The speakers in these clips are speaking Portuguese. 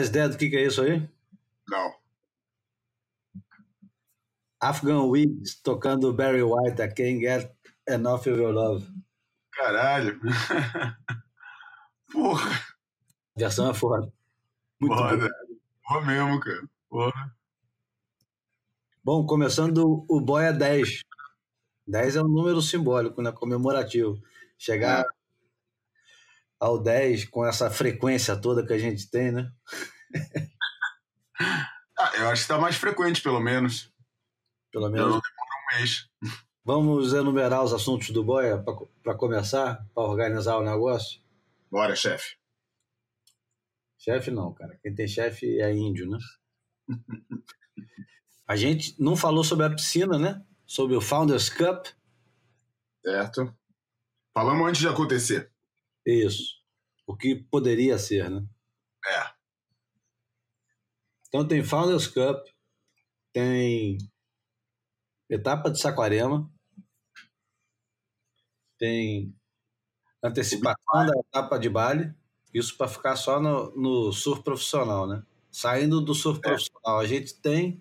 Faz ideia do que, que é isso aí? Não. Afghan Wigs tocando Barry White, I Can't Get Enough of Your Love. Caralho. Porra. A versão é foda. Muito bom. Porra mesmo, cara. Porra. Bom, começando o Boy é 10. 10 é um número simbólico, né? Comemorativo. Chegar ao 10 com essa frequência toda que a gente tem, né? Ah, eu acho que tá mais frequente, pelo menos. Pelo menos. demoro um mês. Vamos enumerar os assuntos do Boia para começar, para organizar o negócio? Bora, chefe. Chefe não, cara. Quem tem chefe é índio, né? A gente não falou sobre a piscina, né? Sobre o Founders Cup. Certo? Falamos antes de acontecer. Isso. O que poderia ser, né? É. Então tem Founders Cup, tem etapa de Saquarema, tem antecipação da etapa de Bali, isso para ficar só no, no surf profissional, né? Saindo do surf profissional, a gente tem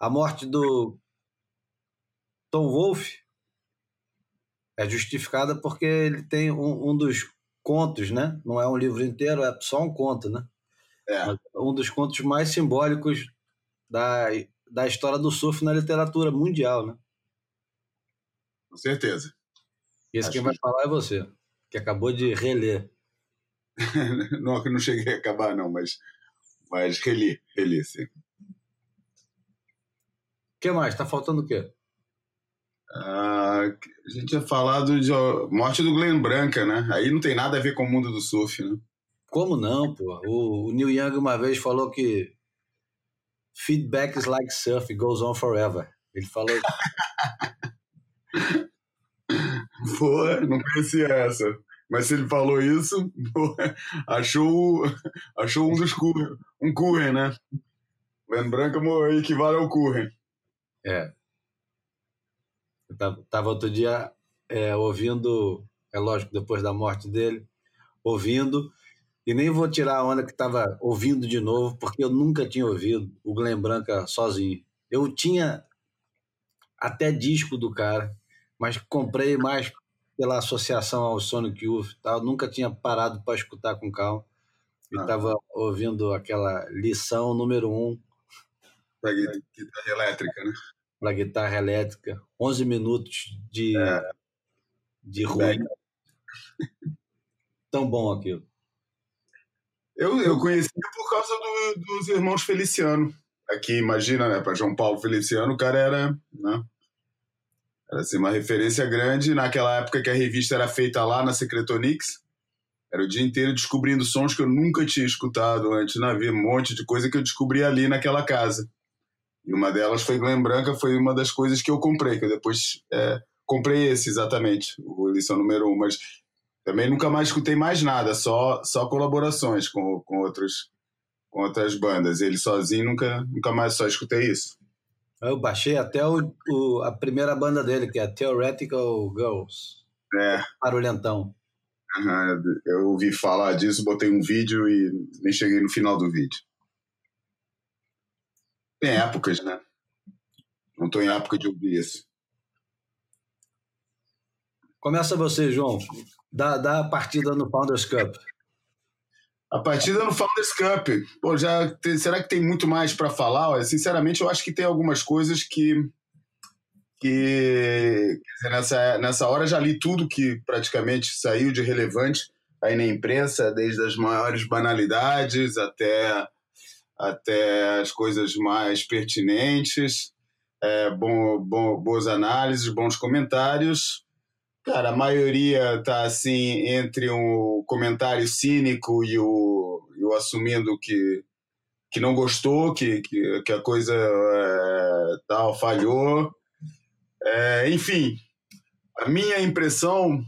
a morte do Tom Wolfe é justificada porque ele tem um, um dos contos, né? Não é um livro inteiro, é só um conto, né? É. Um dos contos mais simbólicos da, da história do surf na literatura mundial, né? Com certeza. E esse Acho quem vai que- falar é você, que acabou de reler. não, que não cheguei a acabar, não, mas, mas reli, reli, sim. O que mais? Tá faltando o quê? Ah, a gente tinha falado de ó, morte do Glenn Branca, né? Aí não tem nada a ver com o mundo do surf, né? Como não, pô? O, o Neil Young uma vez falou que feedback is like surf, it goes on forever. Ele falou Pô, não conhecia essa. Mas se ele falou isso, achou, achou um dos Curren, um Curren, né? Glenn Branca equivale ao Curren. É. Eu tava, tava outro dia é, ouvindo, é lógico, depois da morte dele, ouvindo, e nem vou tirar a onda que tava ouvindo de novo, porque eu nunca tinha ouvido o Glenn Branca sozinho. Eu tinha até disco do cara, mas comprei mais pela associação ao Sonic Youth e tal, nunca tinha parado para escutar com calma. E Ah. estava ouvindo aquela lição número um Da gui- guitarra elétrica, né? Para guitarra elétrica, 11 minutos de, É. de ruim. Tão bom aquilo. Eu, eu conheci por causa do- dos irmãos Feliciano. Aqui, imagina, né? Para João Paulo Feliciano, o cara era, né? Era assim, uma referência grande. Naquela época que a revista era feita lá na Secretonix, era o dia inteiro descobrindo sons que eu nunca tinha escutado antes na vida. Um monte de coisa que eu descobri ali naquela casa. E uma delas foi Glenn Branca, foi uma das coisas que eu comprei, que eu depois é, comprei esse exatamente, o lição número um. Mas também nunca mais escutei mais nada, só, só colaborações com, com, outros, com outras bandas. Ele sozinho nunca, nunca mais só escutei isso. Eu baixei até o, o- a primeira banda dele, que é Theoretical Girls. É, Barulhentão. aham, eu ouvi falar disso, botei um vídeo e nem cheguei no final do vídeo. Tem épocas, né? Não estou em época de ouvir isso. Começa você, João. Dá, dá a partida no Founders Cup. A partida no Founders Cup, pô, já tem- será que tem muito mais para falar? Olha, sinceramente, eu acho que tem algumas coisas que que dizer, nessa nessa hora já li tudo que praticamente saiu de relevante aí na imprensa, desde as maiores banalidades até até as coisas mais pertinentes, é, bom, bom, boas análises, bons comentários. Cara, a maioria tá assim entre um comentário cínico e o, e o assumindo que, que não gostou, que, que, que a coisa é, tal falhou. É, enfim, a minha impressão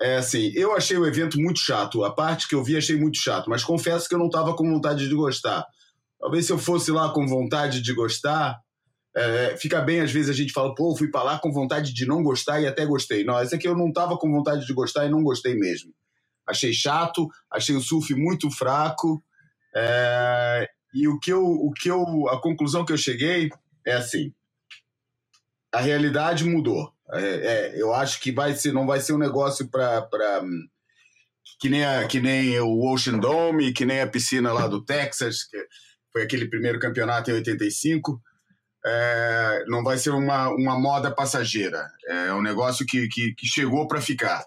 é assim, eu achei o evento muito chato. A parte que eu vi achei muito chato, mas confesso que eu não estava com vontade de gostar. Talvez se eu fosse lá com vontade de gostar, é, fica bem às vezes a gente fala, pô, fui para lá com vontade de não gostar e até gostei. Não, esse aqui eu não estava com vontade de gostar e não gostei mesmo. Achei chato, achei o surf muito fraco. É, e o que eu, o que eu, a conclusão que eu cheguei é assim: a realidade mudou. É, é, eu acho que vai ser, não vai ser um negócio para que nem que nem o Ocean Dome, que nem a piscina lá do Texas, que foi aquele primeiro campeonato em 85. É, não vai ser uma, uma moda passageira. É um negócio que, que, que chegou para ficar.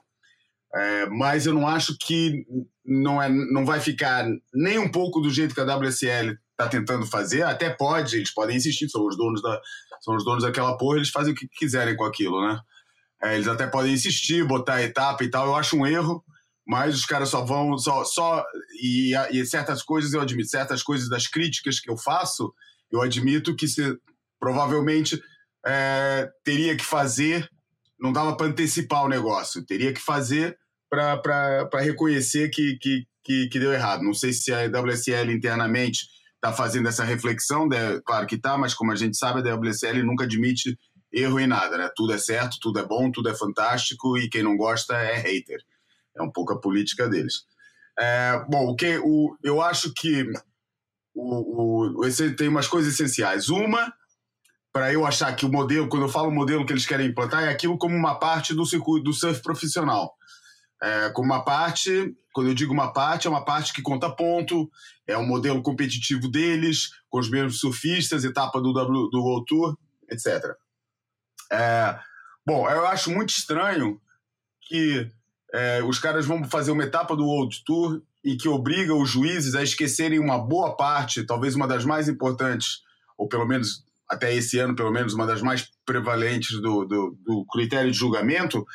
É, mas eu não acho que não, é, não vai ficar nem um pouco do jeito que a WSL está tentando fazer. Até pode, eles podem insistir, são os donos da, são os donos daquela porra, eles fazem o que quiserem com aquilo, né? É, eles até podem insistir, botar etapa e tal. Eu acho um erro, mas os caras só vão só, só e, e certas coisas eu admito, certas coisas das críticas que eu faço, eu admito que se, provavelmente é, teria que fazer, não dava para antecipar o negócio, teria que fazer para reconhecer que, que, que, que, deu errado. Não sei se a WSL internamente está fazendo essa reflexão, né? claro que está, mas como a gente sabe, a WSL nunca admite erro em nada, né? Tudo é certo, tudo é bom, tudo é fantástico e quem não gosta é hater. É um pouco a política deles. É, bom, o que o, eu acho que o, o, tem umas coisas essenciais. Uma, para eu achar que o modelo, quando eu falo modelo que eles querem implantar, é aquilo como uma parte do circuito do surf profissional é, como uma parte, quando eu digo uma parte, é uma parte que conta ponto, é um modelo competitivo deles, com os mesmos surfistas, etapa do, w, do World Tour, etc. É, bom, eu acho muito estranho que é, os caras vão fazer uma etapa do World Tour e que obriga os juízes a esquecerem uma boa parte, talvez uma das mais importantes, ou pelo menos até esse ano, pelo menos uma das mais prevalentes do, do, do critério de julgamento,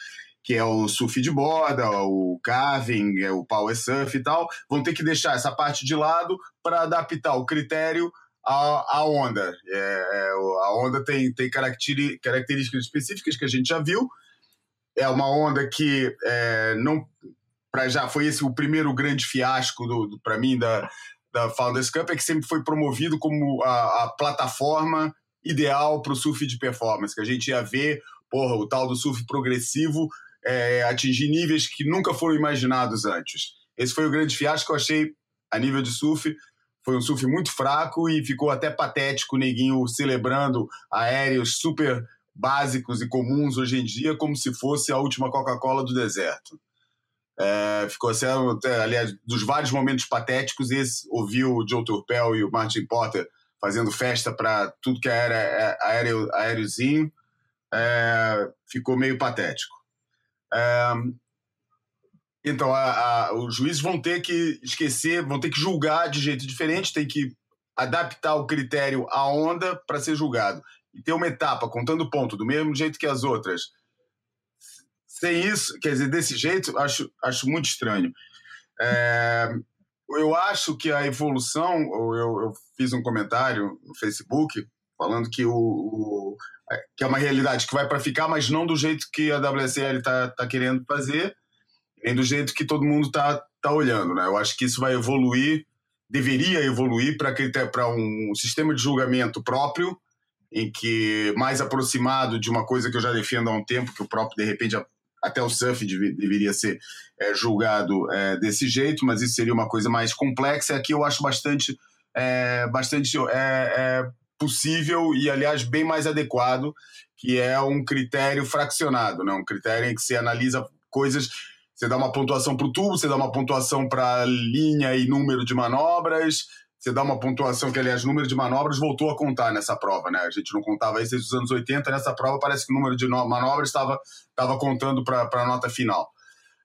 que é o surf de borda, o carving, é o power surf e tal, vão ter que deixar essa parte de lado para adaptar o critério à, à onda. É, é, a onda tem, tem características específicas que a gente já viu. É uma onda que é, não para já foi esse o primeiro grande fiasco do, do para mim da da Founders Cup é que sempre foi promovido como a, a plataforma ideal para o surf de performance, que a gente ia ver, porra, o tal do surf progressivo é, atingir níveis que nunca foram imaginados antes. Esse foi o grande fiasco que eu achei a nível de surf. Foi um surf muito fraco e ficou até patético o neguinho celebrando aéreos super básicos e comuns hoje em dia, como se fosse a última Coca-Cola do deserto. É, ficou sendo, aliás, dos vários momentos patéticos, esse ouviu o Joe Turpel e o Martin Potter fazendo festa para tudo que era é, aéreo, aériozinho, é, ficou meio patético. É, então, a, a, os juízes vão ter que esquecer, vão ter que julgar de jeito diferente, tem que adaptar o critério à onda para ser julgado. E ter uma etapa contando ponto do mesmo jeito que as outras. Sem isso, quer dizer, desse jeito, acho, acho muito estranho. É, eu acho que a evolução, eu, eu, fiz um comentário no Facebook falando que o, o é, que é uma realidade que vai para ficar, mas não do jeito que a WSL está tá querendo fazer, nem do jeito que todo mundo está tá olhando. Né? Eu acho que isso vai evoluir, deveria evoluir para um sistema de julgamento próprio, em que mais aproximado de uma coisa que eu já defendo há um tempo, que o próprio, de repente, até o surf deveria ser é, julgado é, desse jeito, mas isso seria uma coisa mais complexa. Aqui eu acho bastante, é, bastante é, é, possível e, aliás, bem mais adequado, que é um critério fracionado, né? um critério em que você analisa coisas. Você dá uma pontuação para o tubo, você dá uma pontuação para linha e número de manobras, você dá uma pontuação que, aliás, número de manobras voltou a contar nessa prova, né? A gente não contava isso desde os anos 80, nessa prova parece que o número de manobras estava contando para a nota final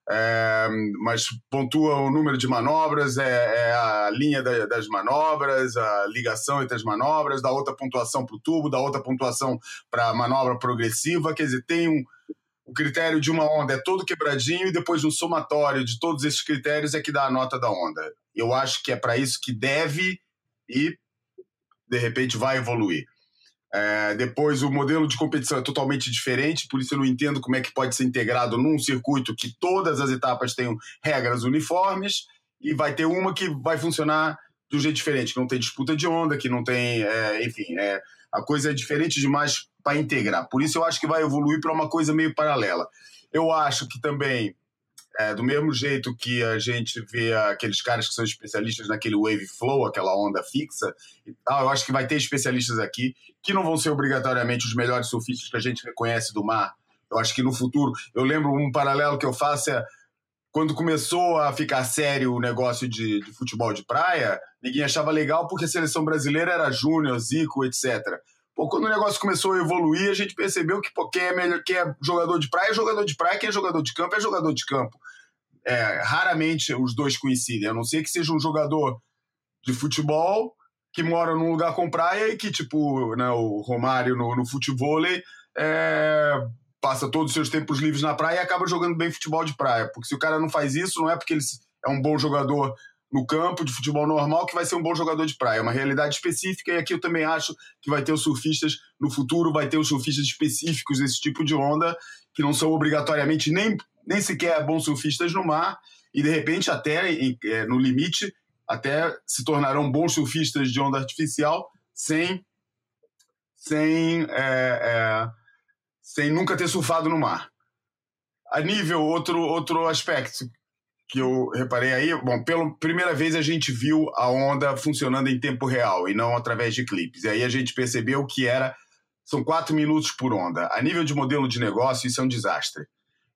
é, mas pontua o número de manobras, é, é a linha da, das manobras, a ligação entre as manobras, dá outra pontuação para o tubo, dá outra pontuação para a manobra progressiva. Quer dizer, tem um, o critério de uma onda é todo quebradinho e depois um somatório de todos esses critérios é que dá a nota da onda. Eu acho que é para isso que deve e de repente vai evoluir. É, depois, o modelo de competição é totalmente diferente, por isso eu não entendo como é que pode ser integrado num circuito que todas as etapas tenham regras uniformes e vai ter uma que vai funcionar de um jeito diferente, que não tem disputa de onda, que não tem. É, enfim, é, a coisa é diferente demais para integrar. Por isso eu acho que vai evoluir para uma coisa meio paralela. Eu acho que também é, do mesmo jeito que a gente vê aqueles caras que são especialistas naquele wave flow, aquela onda fixa eu acho que vai ter especialistas aqui que não vão ser obrigatoriamente os melhores surfistas que a gente reconhece do mar. Eu acho que no futuro, eu lembro um paralelo que eu faço é quando começou a ficar sério o negócio de, de futebol de praia, ninguém achava legal porque a seleção brasileira era Júnior, Zico, etc. Pô, quando o negócio começou a evoluir, a gente percebeu que pô, quem, é melhor, quem é jogador de praia é jogador de praia, quem é jogador de campo é jogador de campo. É, raramente os dois coincidem, a não ser que seja um jogador de futebol que mora num lugar com praia e que, tipo, né, o Romário no, no futebol é, passa todos os seus tempos livres na praia e acaba jogando bem futebol de praia. Porque se o cara não faz isso, não é porque ele é um bom jogador no campo de futebol normal que vai ser um bom jogador de praia. É uma realidade específica e aqui eu também acho que vai ter os surfistas no futuro, vai ter os surfistas específicos desse tipo de onda que não são obrigatoriamente nem, nem sequer bons surfistas no mar e de repente até é, no limite até se tornarão bons surfistas de onda artificial sem sem é, é, sem nunca ter surfado no mar. A nível outro outro aspecto que eu reparei aí, bom, pela primeira vez a gente viu a onda funcionando em tempo real e não através de clipes. E aí a gente percebeu que era são quatro minutos por onda. A nível de modelo de negócio, isso é um desastre.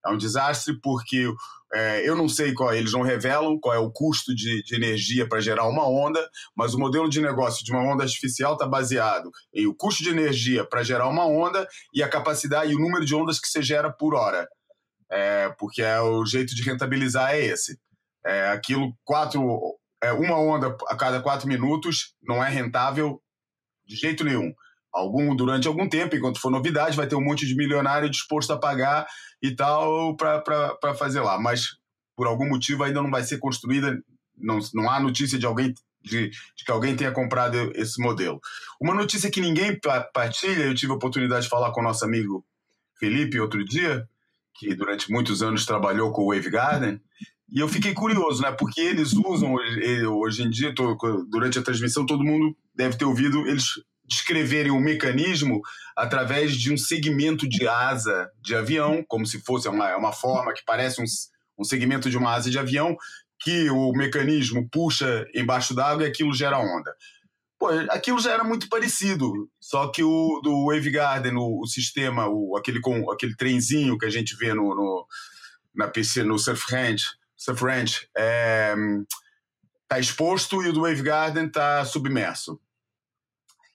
É um desastre porque é, eu não sei qual, eles não revelam qual é o custo de, de energia para gerar uma onda, mas o modelo de negócio de uma onda artificial está baseado em o custo de energia para gerar uma onda e a capacidade e o número de ondas que você gera por hora é, porque é o jeito de rentabilizar é esse. É, aquilo, quatro, é, uma onda a cada quatro minutos não é rentável de jeito nenhum. Algum, durante algum tempo, enquanto for novidade, vai ter um monte de milionário disposto a pagar e tal para fazer lá. Mas, por algum motivo, ainda não vai ser construída, não, não há notícia de alguém de, de, que alguém tenha comprado esse modelo. Uma notícia que ninguém partilha, eu tive a oportunidade de falar com o nosso amigo Felipe outro dia, que durante muitos anos trabalhou com o Wave Garden, e eu fiquei curioso, né? Porque eles usam hoje em dia, durante a transmissão, todo mundo deve ter ouvido eles descreverem o um mecanismo através de um segmento de asa de avião, como se fosse uma, uma forma que parece um, um segmento de uma asa de avião, que o mecanismo puxa embaixo d'água e aquilo gera onda. Pô, aquilo já era muito parecido, só que o do Wave Garden, o, o sistema, o, aquele, com, aquele trenzinho que a gente vê no, no na PC, no Surf Ranch, Surf Ranch é, tá exposto e o do Wave Garden tá submerso.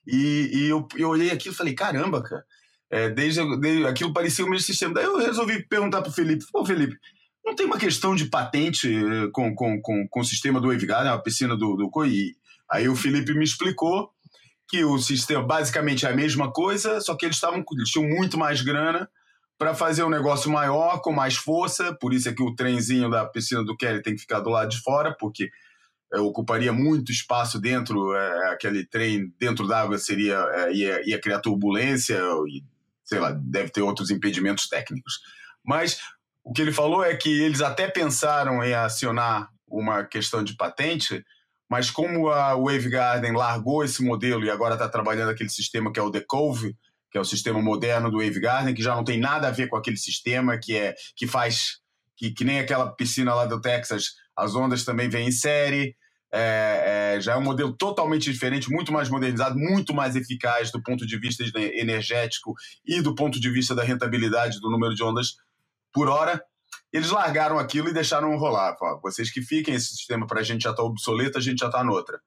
E, e eu, eu olhei aquilo e falei, caramba, cara, é, desde, desde, aquilo parecia o mesmo sistema. Daí eu resolvi perguntar pro Felipe, pô, Felipe, não tem uma questão de patente eh, com, com, com, com o sistema do Wave Garden, a piscina do, do COI? Aí o Felipe me explicou que o sistema basicamente é a mesma coisa, só que eles, estavam, eles tinham muito mais grana para fazer um negócio maior, com mais força. Por isso é que o trenzinho da piscina do Kelly tem que ficar do lado de fora, porque é, ocuparia muito espaço dentro, é, aquele trem dentro d'água seria é, ia, ia criar turbulência e sei lá, deve ter outros impedimentos técnicos. Mas o que ele falou é que eles até pensaram em acionar uma questão de patente, mas como a Wave Garden largou esse modelo e agora está trabalhando aquele sistema que é o The Cove, que é o sistema moderno do Wave Garden, que já não tem nada a ver com aquele sistema que é que faz que, que nem aquela piscina lá do Texas, as ondas também vêm em série. É, é, já é um modelo totalmente diferente, muito mais modernizado, muito mais eficaz do ponto de vista energético e do ponto de vista da rentabilidade do número de ondas por hora. Eles largaram aquilo e deixaram rolar. Falaram, vocês que fiquem, esse sistema para a gente já está obsoleto, a gente já está noutra.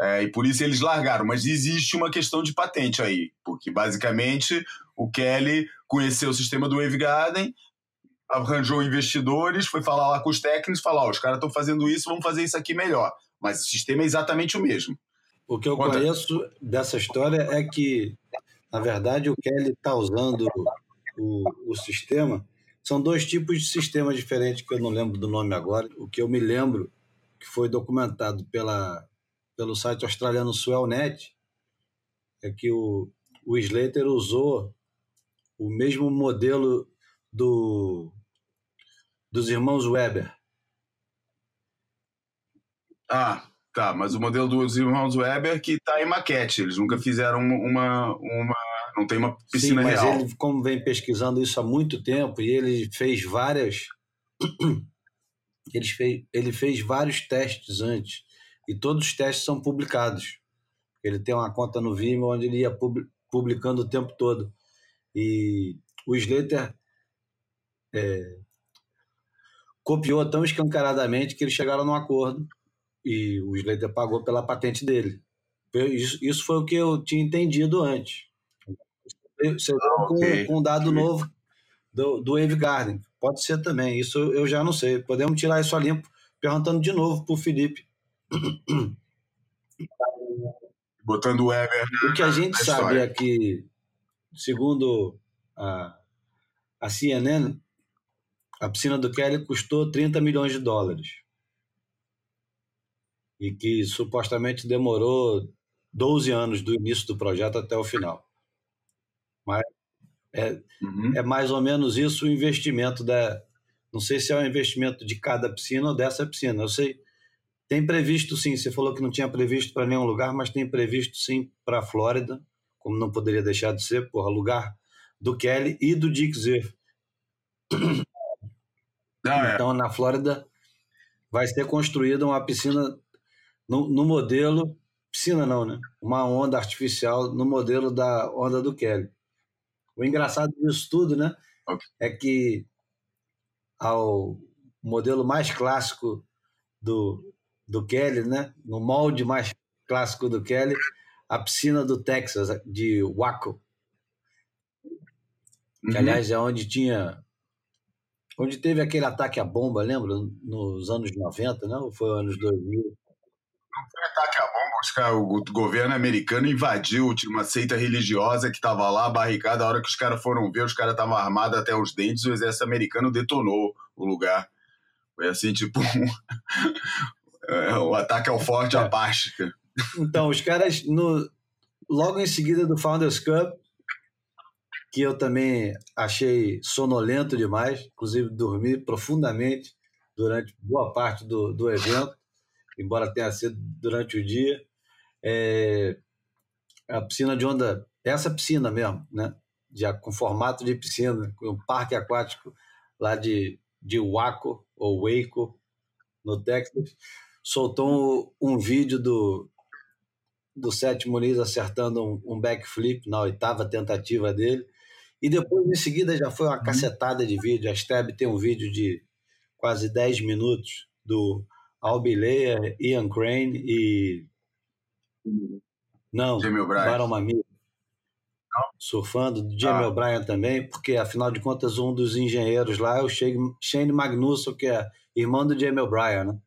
É, e por isso eles largaram. Mas existe uma questão de patente aí, porque basicamente o Kelly conheceu o sistema do Wave Garden, arranjou investidores, foi falar lá com os técnicos, falar: oh, os caras estão fazendo isso, vamos fazer isso aqui melhor. Mas o sistema é exatamente o mesmo. O que eu Conta... conheço dessa história é que, na verdade, o Kelly está usando o, o sistema são dois tipos de sistemas diferentes que eu não lembro do nome agora. O que eu me lembro, que foi documentado pela, pelo site australiano Swellnet, é que o, o Slater usou o mesmo modelo do dos irmãos Weber. Ah, tá. Mas o modelo dos irmãos Weber que tá em maquete. Eles nunca fizeram uma. uma não tem uma piscina Sim, mas real. ele, como vem pesquisando isso há muito tempo, e ele fez várias. Ele fez, ele fez vários testes antes. E todos os testes são publicados. Ele tem uma conta no Vimeo onde ele ia pub- publicando o tempo todo. E o Slater é, copiou tão escancaradamente que eles chegaram num acordo e o Slater pagou pela patente dele. Isso, isso foi o que eu tinha entendido antes. Você veio com, ok. com um dado novo do, do Wave Garden. Pode ser também, isso eu já não sei. Podemos tirar isso a limpo, perguntando de novo para o Felipe. Botando o Weber. O que a gente na sabe história. é que, segundo a, a CNN, a piscina do Kelly custou 30 milhões de dólares. E que supostamente demorou 12 anos do início do projeto até o final. Mas é, Uhum. é mais ou menos isso o investimento da. Não sei se é o investimento de cada piscina ou dessa piscina. Eu sei. Tem previsto sim, você falou que não tinha previsto para nenhum lugar, mas tem previsto sim para a Flórida, como não poderia deixar de ser, porra, lugar do Kelly e do Dick Zerf. Não, é. Então, na Flórida, vai ser construída uma piscina no, no modelo. Piscina não, né? Uma onda artificial no modelo da onda do Kelly. O engraçado disso tudo, né? É que ao modelo mais clássico do, do Kelly, né? No molde mais clássico do Kelly, a piscina do Texas, de Waco, que Uhum. aliás é onde tinha onde teve aquele ataque à bomba, lembra? Nos anos 90, não? Ou foi anos 2000? Ataque à bomba, os caras- o governo americano invadiu tinha uma seita religiosa que estava lá barricada. A hora que os caras foram ver, os caras estavam armados até os dentes. O exército americano detonou o lugar. Foi assim, tipo, é, o ataque ao forte É. Apache. cara. Então, os caras, no, logo em seguida do Founders Cup, que eu também achei sonolento demais, inclusive dormi profundamente durante boa parte do, do evento, embora tenha sido durante o dia. É, a piscina de onda, essa piscina mesmo, né? Já com formato de piscina, com um parque aquático lá de, de Waco, ou Waco, no Texas, soltou um, um vídeo do, do Seth Muniz acertando um, um backflip na oitava tentativa dele. E depois, em seguida, já foi uma cacetada de vídeo. A Steb tem um vídeo de quase 10 minutos do Albi Leia, Ian Crane e. Não, Jamie O'Brien. Baron Mamie. Surfando, do Jamie Ah. O'Brien também, porque afinal de contas, um dos engenheiros lá é o Shane Magnussen, que é irmão do Jamie O'Brien, né?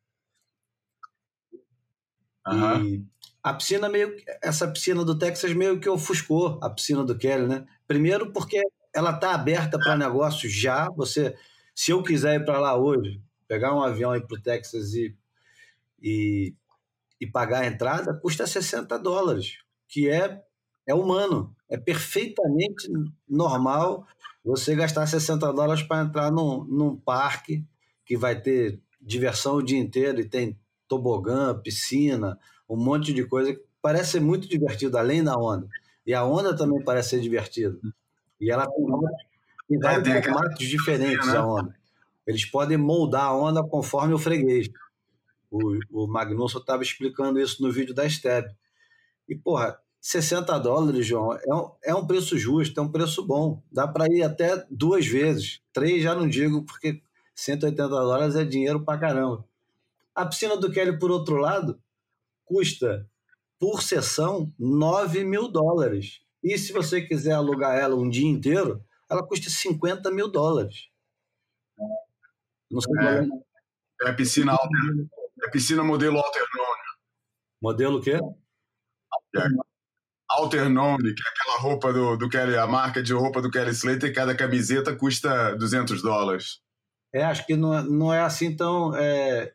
Aham. E a piscina meio essa piscina do Texas meio que ofuscou a piscina do Kelly, né? Primeiro porque ela tá aberta para negócio já, você se eu quiser ir para lá hoje, pegar um avião e ir para o Texas e, e e pagar a entrada custa 60 dólares, que é é humano, é perfeitamente normal você gastar 60 dólares para entrar num, num parque que vai ter diversão o dia inteiro e tem tobogã, piscina, um monte de coisa que parece ser muito divertido, além da onda. E a onda também parece ser divertida. E ela tem, tem vários tem aquela- formatos diferentes, né? a onda. Eles podem moldar a onda conforme o freguês. O, o Magnussen estava explicando isso no vídeo da Steb. E, porra, 60 dólares, João, é um, é um preço justo, é um preço bom. Dá para ir até duas vezes. Três já não digo, porque 180 dólares é dinheiro pra caramba. A piscina do Kelly, por outro lado, custa por sessão 9 mil dólares. E se você quiser alugar ela um dia inteiro, ela custa 50 mil dólares. Não sei É. é. É a piscina alter, é piscina modelo Alternone. Modelo o quê? Alternone, que é aquela roupa do, do Kelly, a marca de roupa do Kelly Slater, cada camiseta custa 200 dólares. É, acho que não é, não é assim tão é,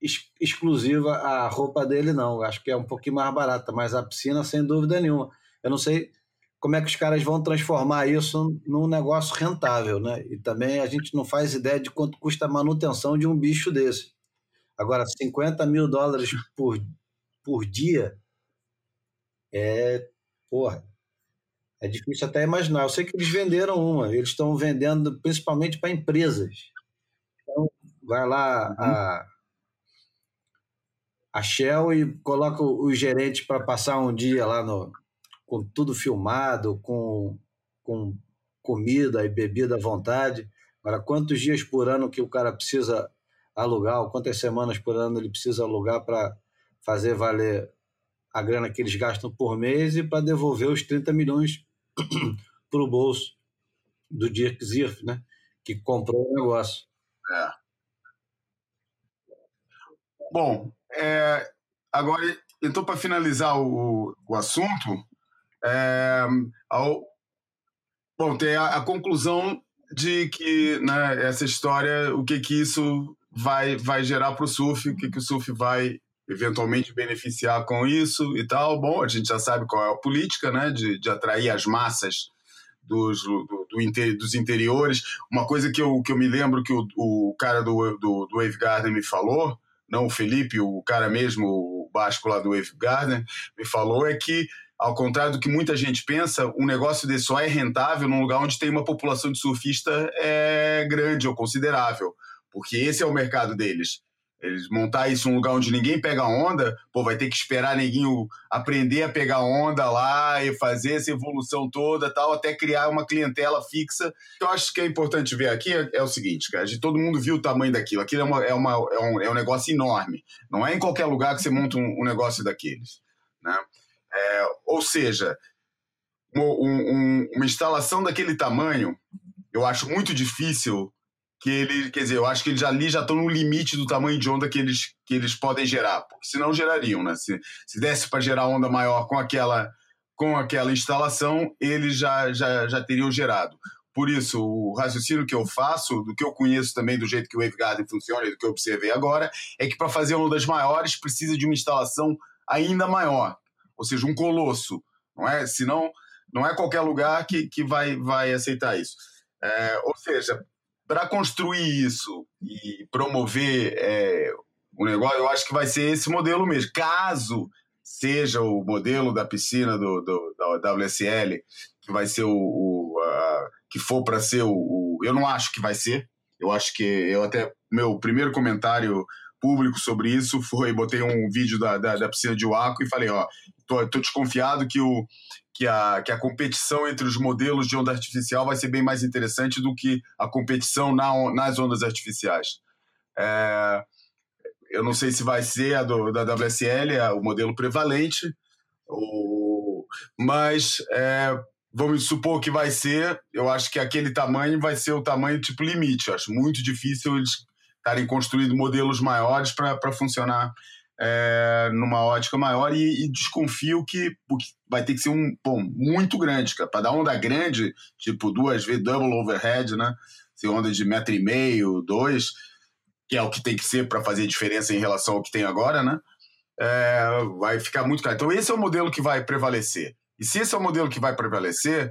ex- exclusiva a roupa dele, não. Acho que é um pouquinho mais barata, mas a piscina, sem dúvida nenhuma. Eu não sei como é que os caras vão transformar isso num negócio rentável, né? E também a gente não faz ideia de quanto custa a manutenção de um bicho desse. Agora, 50 mil dólares por, por dia é, porra, é difícil até imaginar. Eu sei que eles venderam uma, eles estão vendendo principalmente para empresas. Então, vai lá uhum. a, a Shell e coloca os gerentes para passar um dia lá no, com tudo filmado, com, com comida e bebida à vontade. Agora, quantos dias por ano que o cara precisa alugar, ou quantas semanas por ano ele precisa alugar para fazer valer a grana que eles gastam por mês e para devolver os 30 milhões para o bolso do Dirk Zirf, né? que comprou o negócio. É. Bom, é, agora, então, para finalizar o, o assunto, é, ao, bom, tem a, a, conclusão de que né, essa história, o que, que isso vai, vai gerar para o surf, o que, que o surf vai eventualmente beneficiar com isso e tal. Bom, a gente já sabe qual é a política, né, de, de atrair as massas dos, do, do inter, dos interiores. Uma coisa que eu, que eu me lembro que o, o cara do, do, do Wave Garden me falou, não o Felipe, o cara mesmo, o Basco lá do Wave Garden, me falou é que ao contrário do que muita gente pensa, um negócio desse só é rentável num lugar onde tem uma população de surfista é, grande ou considerável, porque esse é o mercado deles. Eles montar isso num lugar onde ninguém pega onda, pô, vai ter que esperar neguinho aprender a pegar onda lá e fazer essa evolução toda tal, até criar uma clientela fixa. Eu acho que é importante ver aqui é, é o seguinte, cara, todo mundo viu o tamanho daquilo. Aquilo é, uma, é, uma, é, um, é um negócio enorme. Não é em qualquer lugar que você monta um, um negócio daqueles. Né? É, ou seja, um, um, uma instalação daquele tamanho, eu acho muito difícil que ele, quer dizer, eu acho que eles ali já estão no limite do tamanho de onda que eles, que eles podem gerar, porque senão gerariam, né? Se, se desse para gerar onda maior com aquela com aquela instalação, eles já, já, já teriam gerado. Por isso, o raciocínio que eu faço, do que eu conheço também do jeito que o Wavegarden funciona e do que eu observei agora, é que para fazer ondas maiores precisa de uma instalação ainda maior ou seja, um colosso, não é? Senão, não é qualquer lugar que, que vai, vai aceitar isso. É, ou seja, para construir isso e promover é, o negócio, eu acho que vai ser esse modelo mesmo. Caso seja o modelo da piscina do, do da WSL, que vai ser o, o a, que for para ser o, o, eu não acho que vai ser. Eu acho que eu até meu primeiro comentário público sobre isso foi botei um vídeo da, da, da piscina de Waco e falei ó tô, tô desconfiado que, o, que, a, que a competição entre os modelos de onda artificial vai ser bem mais interessante do que a competição na, nas ondas artificiais. É, eu não sei se vai ser a do, da WSL, é o modelo prevalente, mas é, vamos supor que vai ser, eu acho que aquele tamanho vai ser o tamanho tipo limite. Eu acho muito difícil eles estarem construindo modelos maiores para funcionar é, numa ótica maior e, e, desconfio que vai ter que ser um bom muito grande, para dar onda grande, tipo duas vezes double overhead, né? Se onda de metro e meio, dois, que é o que tem que ser para fazer diferença em relação ao que tem agora, né? É, vai ficar muito caro. Então esse é o modelo que vai prevalecer. E se esse é o modelo que vai prevalecer,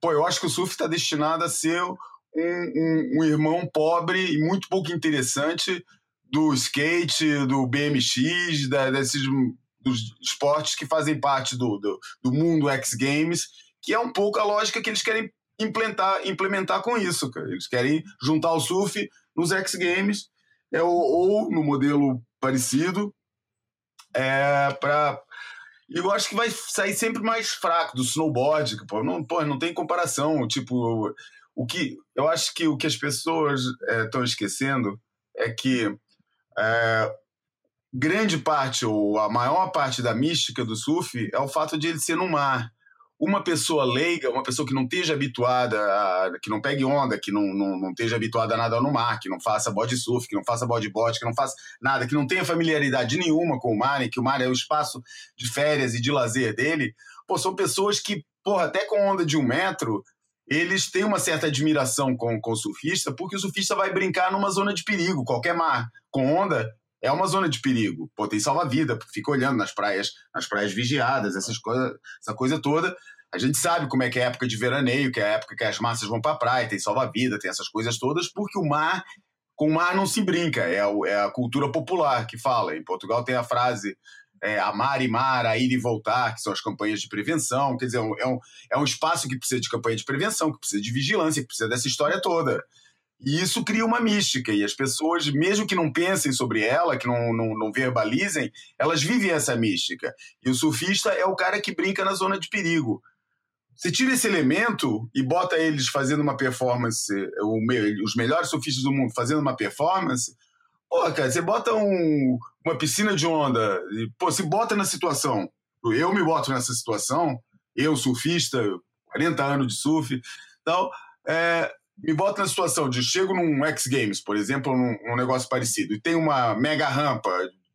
pô, eu acho que o surf está destinado a ser um, um, um irmão pobre e muito pouco interessante do skate, do BMX, da, desses dos esportes que fazem parte do, do, do, mundo X Games, que é um pouco a lógica que eles querem implementar, implementar com isso. Cara. Eles querem juntar o surf nos X Games, é, ou, ou no modelo parecido, é, para e eu acho que vai sair sempre mais fraco do snowboard, que, pô, não, pô, não tem comparação. Tipo, o que eu acho que o que as pessoas estão é, esquecendo é que é, grande parte, ou a maior parte da mística do surf é o fato de ele ser no mar. Uma pessoa leiga, uma pessoa que não esteja habituada, a, que não pegue onda, que não, não, não esteja habituada a nada no mar, que não faça body surf, que não faça bodyboard, que não faça nada, que não tenha familiaridade nenhuma com o mar, e que o mar é o espaço de férias e de lazer dele, pô, são pessoas que, porra, até com onda de um metro, eles têm uma certa admiração com, com o surfista, porque o surfista vai brincar numa zona de perigo. Qualquer mar com onda é uma zona de perigo. Tem salva-vida, fica olhando nas praias, nas praias vigiadas, essas coisas, essa coisa toda. A gente sabe como é que é a época de veraneio, que é a época que as massas vão para a praia, tem salva-vida, tem essas coisas todas, porque o mar, com o mar não se brinca, é a, é a cultura popular que fala. Em Portugal tem a frase é, amar e mar, a ir e voltar, que são as campanhas de prevenção. Quer dizer, é um, é um espaço que precisa de campanha de prevenção, que precisa de vigilância, que precisa dessa história toda. E isso cria uma mística, e as pessoas, mesmo que não pensem sobre ela, que não, não, não, verbalizem, elas vivem essa mística. E o surfista é o cara que brinca na zona de perigo. Você tira esse elemento e bota eles fazendo uma performance, os melhores surfistas do mundo fazendo uma performance, pô, cara, você bota um, uma piscina de onda, e, pô, se bota na situação, eu me boto nessa situação, eu surfista, 40 anos de surf, então, é, me bota na situação de chego num X Games, por exemplo, num, num, negócio parecido, e tem uma mega rampa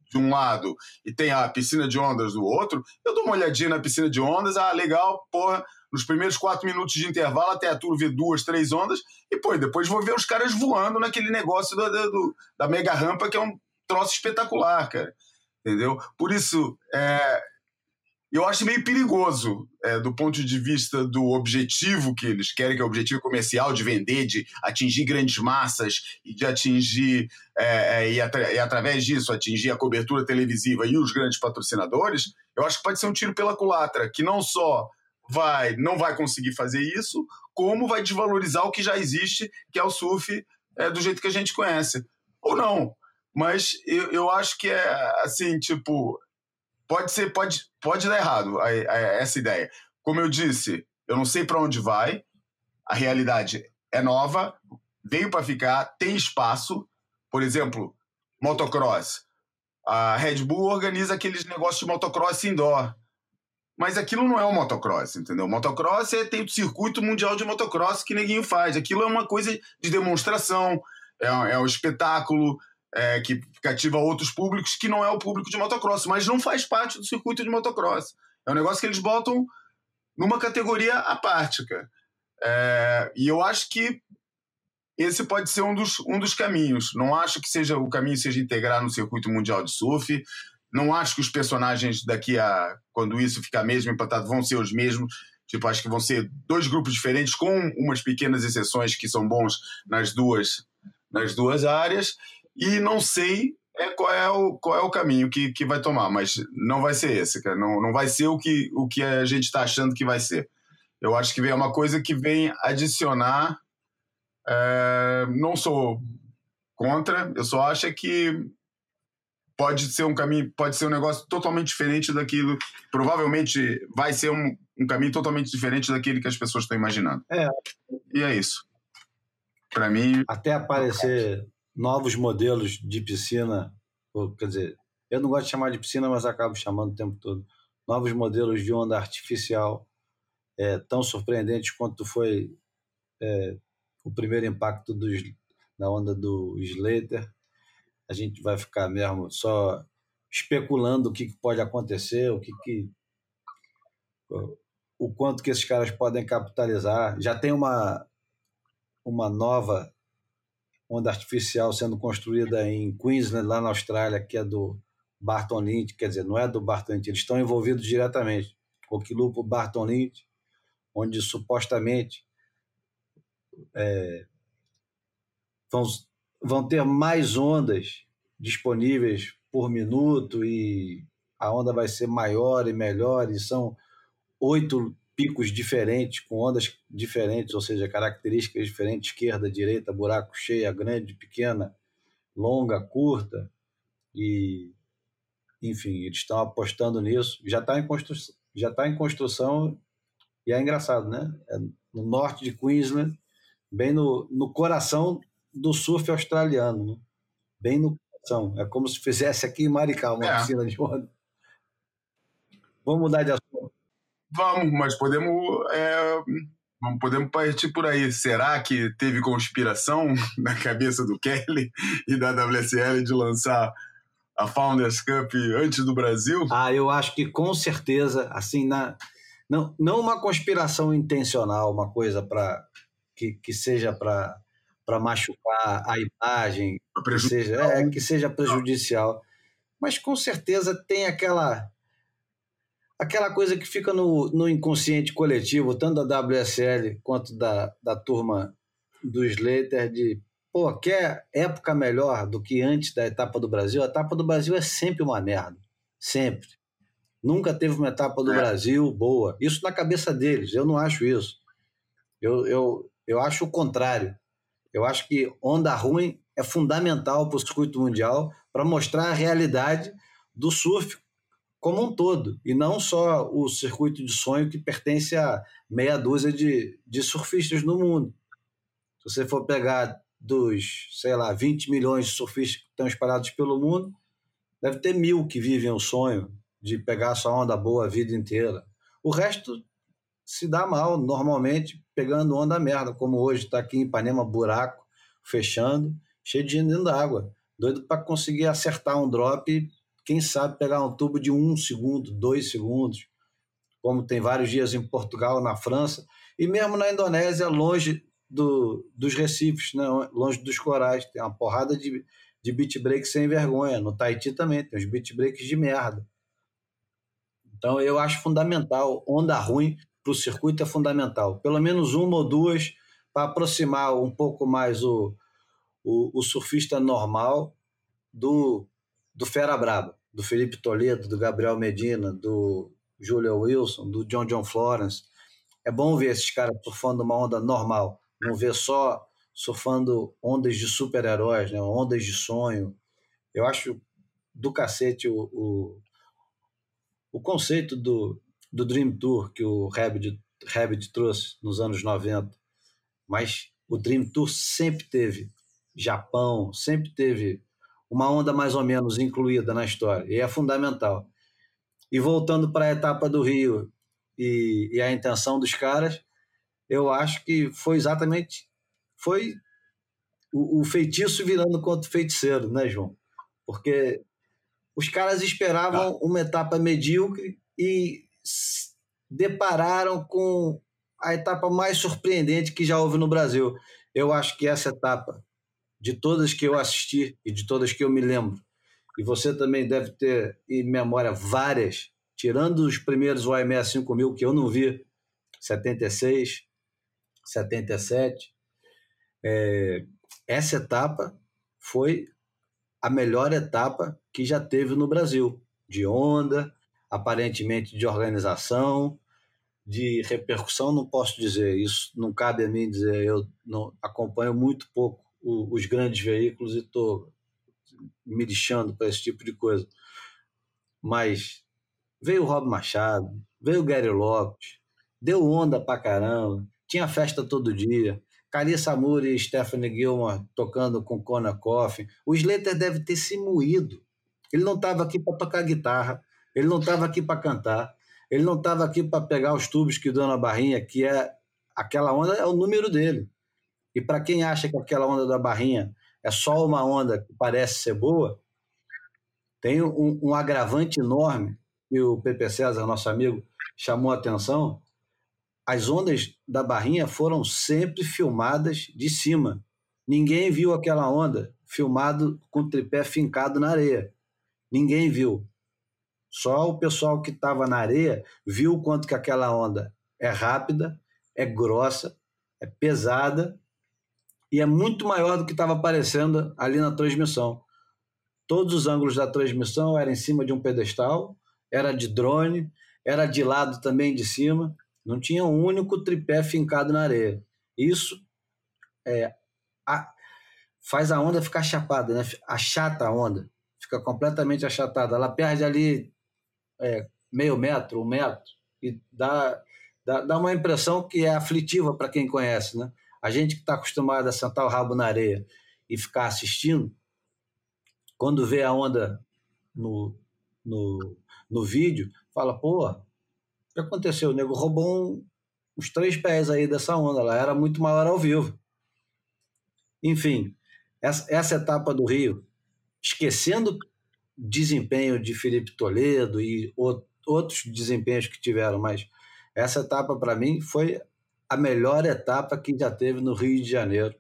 de um lado e tem a piscina de ondas do outro, eu dou uma olhadinha na piscina de ondas, ah, legal, porra, nos primeiros quatro minutos de intervalo até a turma ver duas, três ondas, e pô, depois vou ver os caras voando naquele negócio do, do, da mega rampa, que é um troço espetacular, cara. Entendeu? Por isso, é, eu acho meio perigoso é, do ponto de vista do objetivo que eles querem, que é o objetivo comercial de vender, de atingir grandes massas e de atingir, é, é, e, atra e, através disso, atingir a cobertura televisiva e os grandes patrocinadores. Eu acho que pode ser um tiro pela culatra, que não só vai não vai conseguir fazer isso, como vai desvalorizar o que já existe, que é o surf é, do jeito que a gente conhece. Ou não. Mas eu, eu acho que é assim, tipo, pode ser, pode, pode dar errado a, a, essa ideia. Como eu disse, eu não sei para onde vai, a realidade é nova, veio para ficar, tem espaço. Por exemplo, motocross. A Red Bull organiza aqueles negócios de motocross indoor. Mas aquilo não é o motocross, entendeu? Motocross é, tem o circuito mundial de motocross que ninguém faz. Aquilo é uma coisa de demonstração, é, é um espetáculo, é, que cativa outros públicos que não é o público de motocross, mas não faz parte do circuito de motocross. É um negócio que eles botam numa categoria cara. É, e eu acho que esse pode ser um dos, um dos caminhos. Não acho que seja o caminho seja integrar no circuito mundial de surf. Não acho que os personagens daqui a quando isso ficar mesmo empatado vão ser os mesmos. Tipo, acho que vão ser dois grupos diferentes com umas pequenas exceções que são bons nas duas nas duas áreas e não sei é, qual, é o, qual é o caminho que, que vai tomar, mas não vai ser esse, cara. Não, não vai ser o que, o que a gente está achando que vai ser. Eu acho que vem uma coisa que vem adicionar. É, não sou contra, eu só acho que pode ser um caminho, pode ser um negócio totalmente diferente daquilo. Provavelmente vai ser um, um caminho totalmente diferente daquele que as pessoas estão imaginando. É. E é isso. Para mim. Até aparecer novos modelos de piscina, ou, quer dizer, eu não gosto de chamar de piscina, mas acabo chamando o tempo todo. Novos modelos de onda artificial é, tão surpreendentes quanto foi é, o primeiro impacto dos, na onda do Slater. A gente vai ficar mesmo só especulando o que, pode acontecer, o que, que o quanto que esses caras podem capitalizar. Já tem uma uma nova onda artificial sendo construída em Queensland, lá na Austrália, que é do Barton Lynch, quer dizer, não é do Barton Lynch, eles estão envolvidos diretamente com o Quilupo Barton Lynch, onde supostamente é, vão, vão ter mais ondas disponíveis por minuto e a onda vai ser maior e melhor, e são oito picos diferentes, com ondas diferentes, ou seja, características diferentes, esquerda, direita, buraco cheia, grande, pequena, longa, curta, e enfim, eles estão apostando nisso. Já está em, constru... já tá em construção e é engraçado, né? É no norte de Queensland, bem no, no coração do surf australiano, né? bem no coração. É como se fizesse aqui em Maricá uma é. piscina de onda. Vamos mudar de assunto. Vamos, mas podemos, é, podemos partir por aí. Será que teve conspiração na cabeça do Kelly e da WSL de lançar a Founders Cup antes do Brasil? Ah, eu acho que com certeza, assim, na, não, não uma conspiração intencional, uma coisa para que, que seja para para machucar a imagem, que seja, é, que seja prejudicial. Mas com certeza tem aquela aquela coisa que fica no, no inconsciente coletivo, tanto da WSL quanto da, da turma do Slater, de pô, quer época melhor do que antes da etapa do Brasil? A etapa do Brasil é sempre uma merda. Sempre. Nunca teve uma etapa do é. Brasil boa. Isso na cabeça deles. Eu não acho isso. Eu, eu, eu acho o contrário. Eu acho que onda ruim é fundamental para o circuito mundial para mostrar a realidade do surf como um todo, e não só o circuito de sonho que pertence a meia dúzia de, de surfistas no mundo. Se você for pegar dos, sei lá, 20 milhões de surfistas que estão espalhados pelo mundo, deve ter mil que vivem o sonho de pegar sua onda boa a vida inteira. O resto se dá mal, normalmente, pegando onda merda, como hoje está aqui em Ipanema, buraco, fechando, cheio de dentro d'água. Doido para conseguir acertar um drop quem sabe pegar um tubo de um segundo, dois segundos, como tem vários dias em Portugal, na França, e mesmo na Indonésia, longe do, dos recifes, né? longe dos corais. Tem uma porrada de, de beat break sem vergonha. No Tahiti também tem os beat breaks de merda. Então eu acho fundamental, onda ruim para o circuito é fundamental. Pelo menos uma ou duas para aproximar um pouco mais o, o, o surfista normal do do Fera Braba, do Felipe Toledo, do Gabriel Medina, do Julia Wilson, do John John Florence. É bom ver esses caras surfando uma onda normal, não ver só surfando ondas de super-heróis, né? ondas de sonho. Eu acho do cacete o, o, o conceito do, do Dream Tour que o Rabbit, Rabbit trouxe nos anos 90. Mas o Dream Tour sempre teve Japão, sempre teve uma onda mais ou menos incluída na história, e é fundamental. E voltando para a etapa do Rio e, e, a intenção dos caras, eu acho que foi exatamente foi o, o feitiço virando contra o feiticeiro, né, João? Porque os caras esperavam tá. uma etapa medíocre e depararam com a etapa mais surpreendente que já houve no Brasil. Eu acho que essa etapa de todas que eu assisti e de todas que eu me lembro, e você também deve ter em memória várias, tirando os primeiros OMS 5000 que eu não vi, 76, 77, é, essa etapa foi a melhor etapa que já teve no Brasil, de onda, aparentemente de organização, de repercussão, não posso dizer, isso não cabe a mim dizer, eu não acompanho muito pouco o, os grandes veículos e estou me lixando para esse tipo de coisa. Mas veio o Rob Machado, veio o Gary Lopes, deu onda pra caramba, tinha festa todo dia. Carissa Moore e Stephanie Gilmore tocando com Conan Coffin. O Slater deve ter se moído. Ele não estava aqui para tocar guitarra, ele não estava aqui para cantar, ele não estava aqui para pegar os tubos que dão na barrinha, que é aquela onda, é o número dele. E para quem acha que aquela onda da barrinha é só uma onda que parece ser boa, tem um, um agravante enorme que o Pepe César, nosso amigo, chamou a atenção. As ondas da barrinha foram sempre filmadas de cima. Ninguém viu aquela onda filmado com o tripé fincado na areia. Ninguém viu. Só o pessoal que estava na areia viu o quanto que aquela onda é rápida, é grossa, é pesada e é muito maior do que estava aparecendo ali na transmissão. Todos os ângulos da transmissão eram em cima de um pedestal, era de drone, era de lado também de cima, não tinha um único tripé fincado na areia. Isso é, a, faz a onda ficar chapada, né? achata a onda, fica completamente achatada. Ela perde ali é, meio metro, um metro, e dá, dá, dá uma impressão que é aflitiva para quem conhece, né? A gente que está acostumado a sentar o rabo na areia e ficar assistindo, quando vê a onda no, no, no vídeo, fala, pô, o que aconteceu? O nego roubou um, uns três pés aí dessa onda, ela era muito maior ao vivo. Enfim, essa, essa etapa do Rio, esquecendo desempenho de Felipe Toledo e outros desempenhos que tiveram, mas essa etapa para mim foi a melhor etapa que já teve no Rio de Janeiro.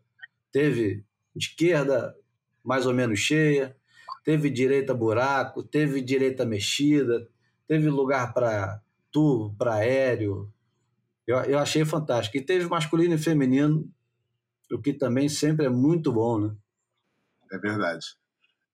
Teve esquerda mais ou menos cheia, teve direita buraco, teve direita mexida, teve lugar para tubo para aéreo. Eu, eu achei fantástico. E teve masculino e feminino, o que também sempre é muito bom, né? É verdade.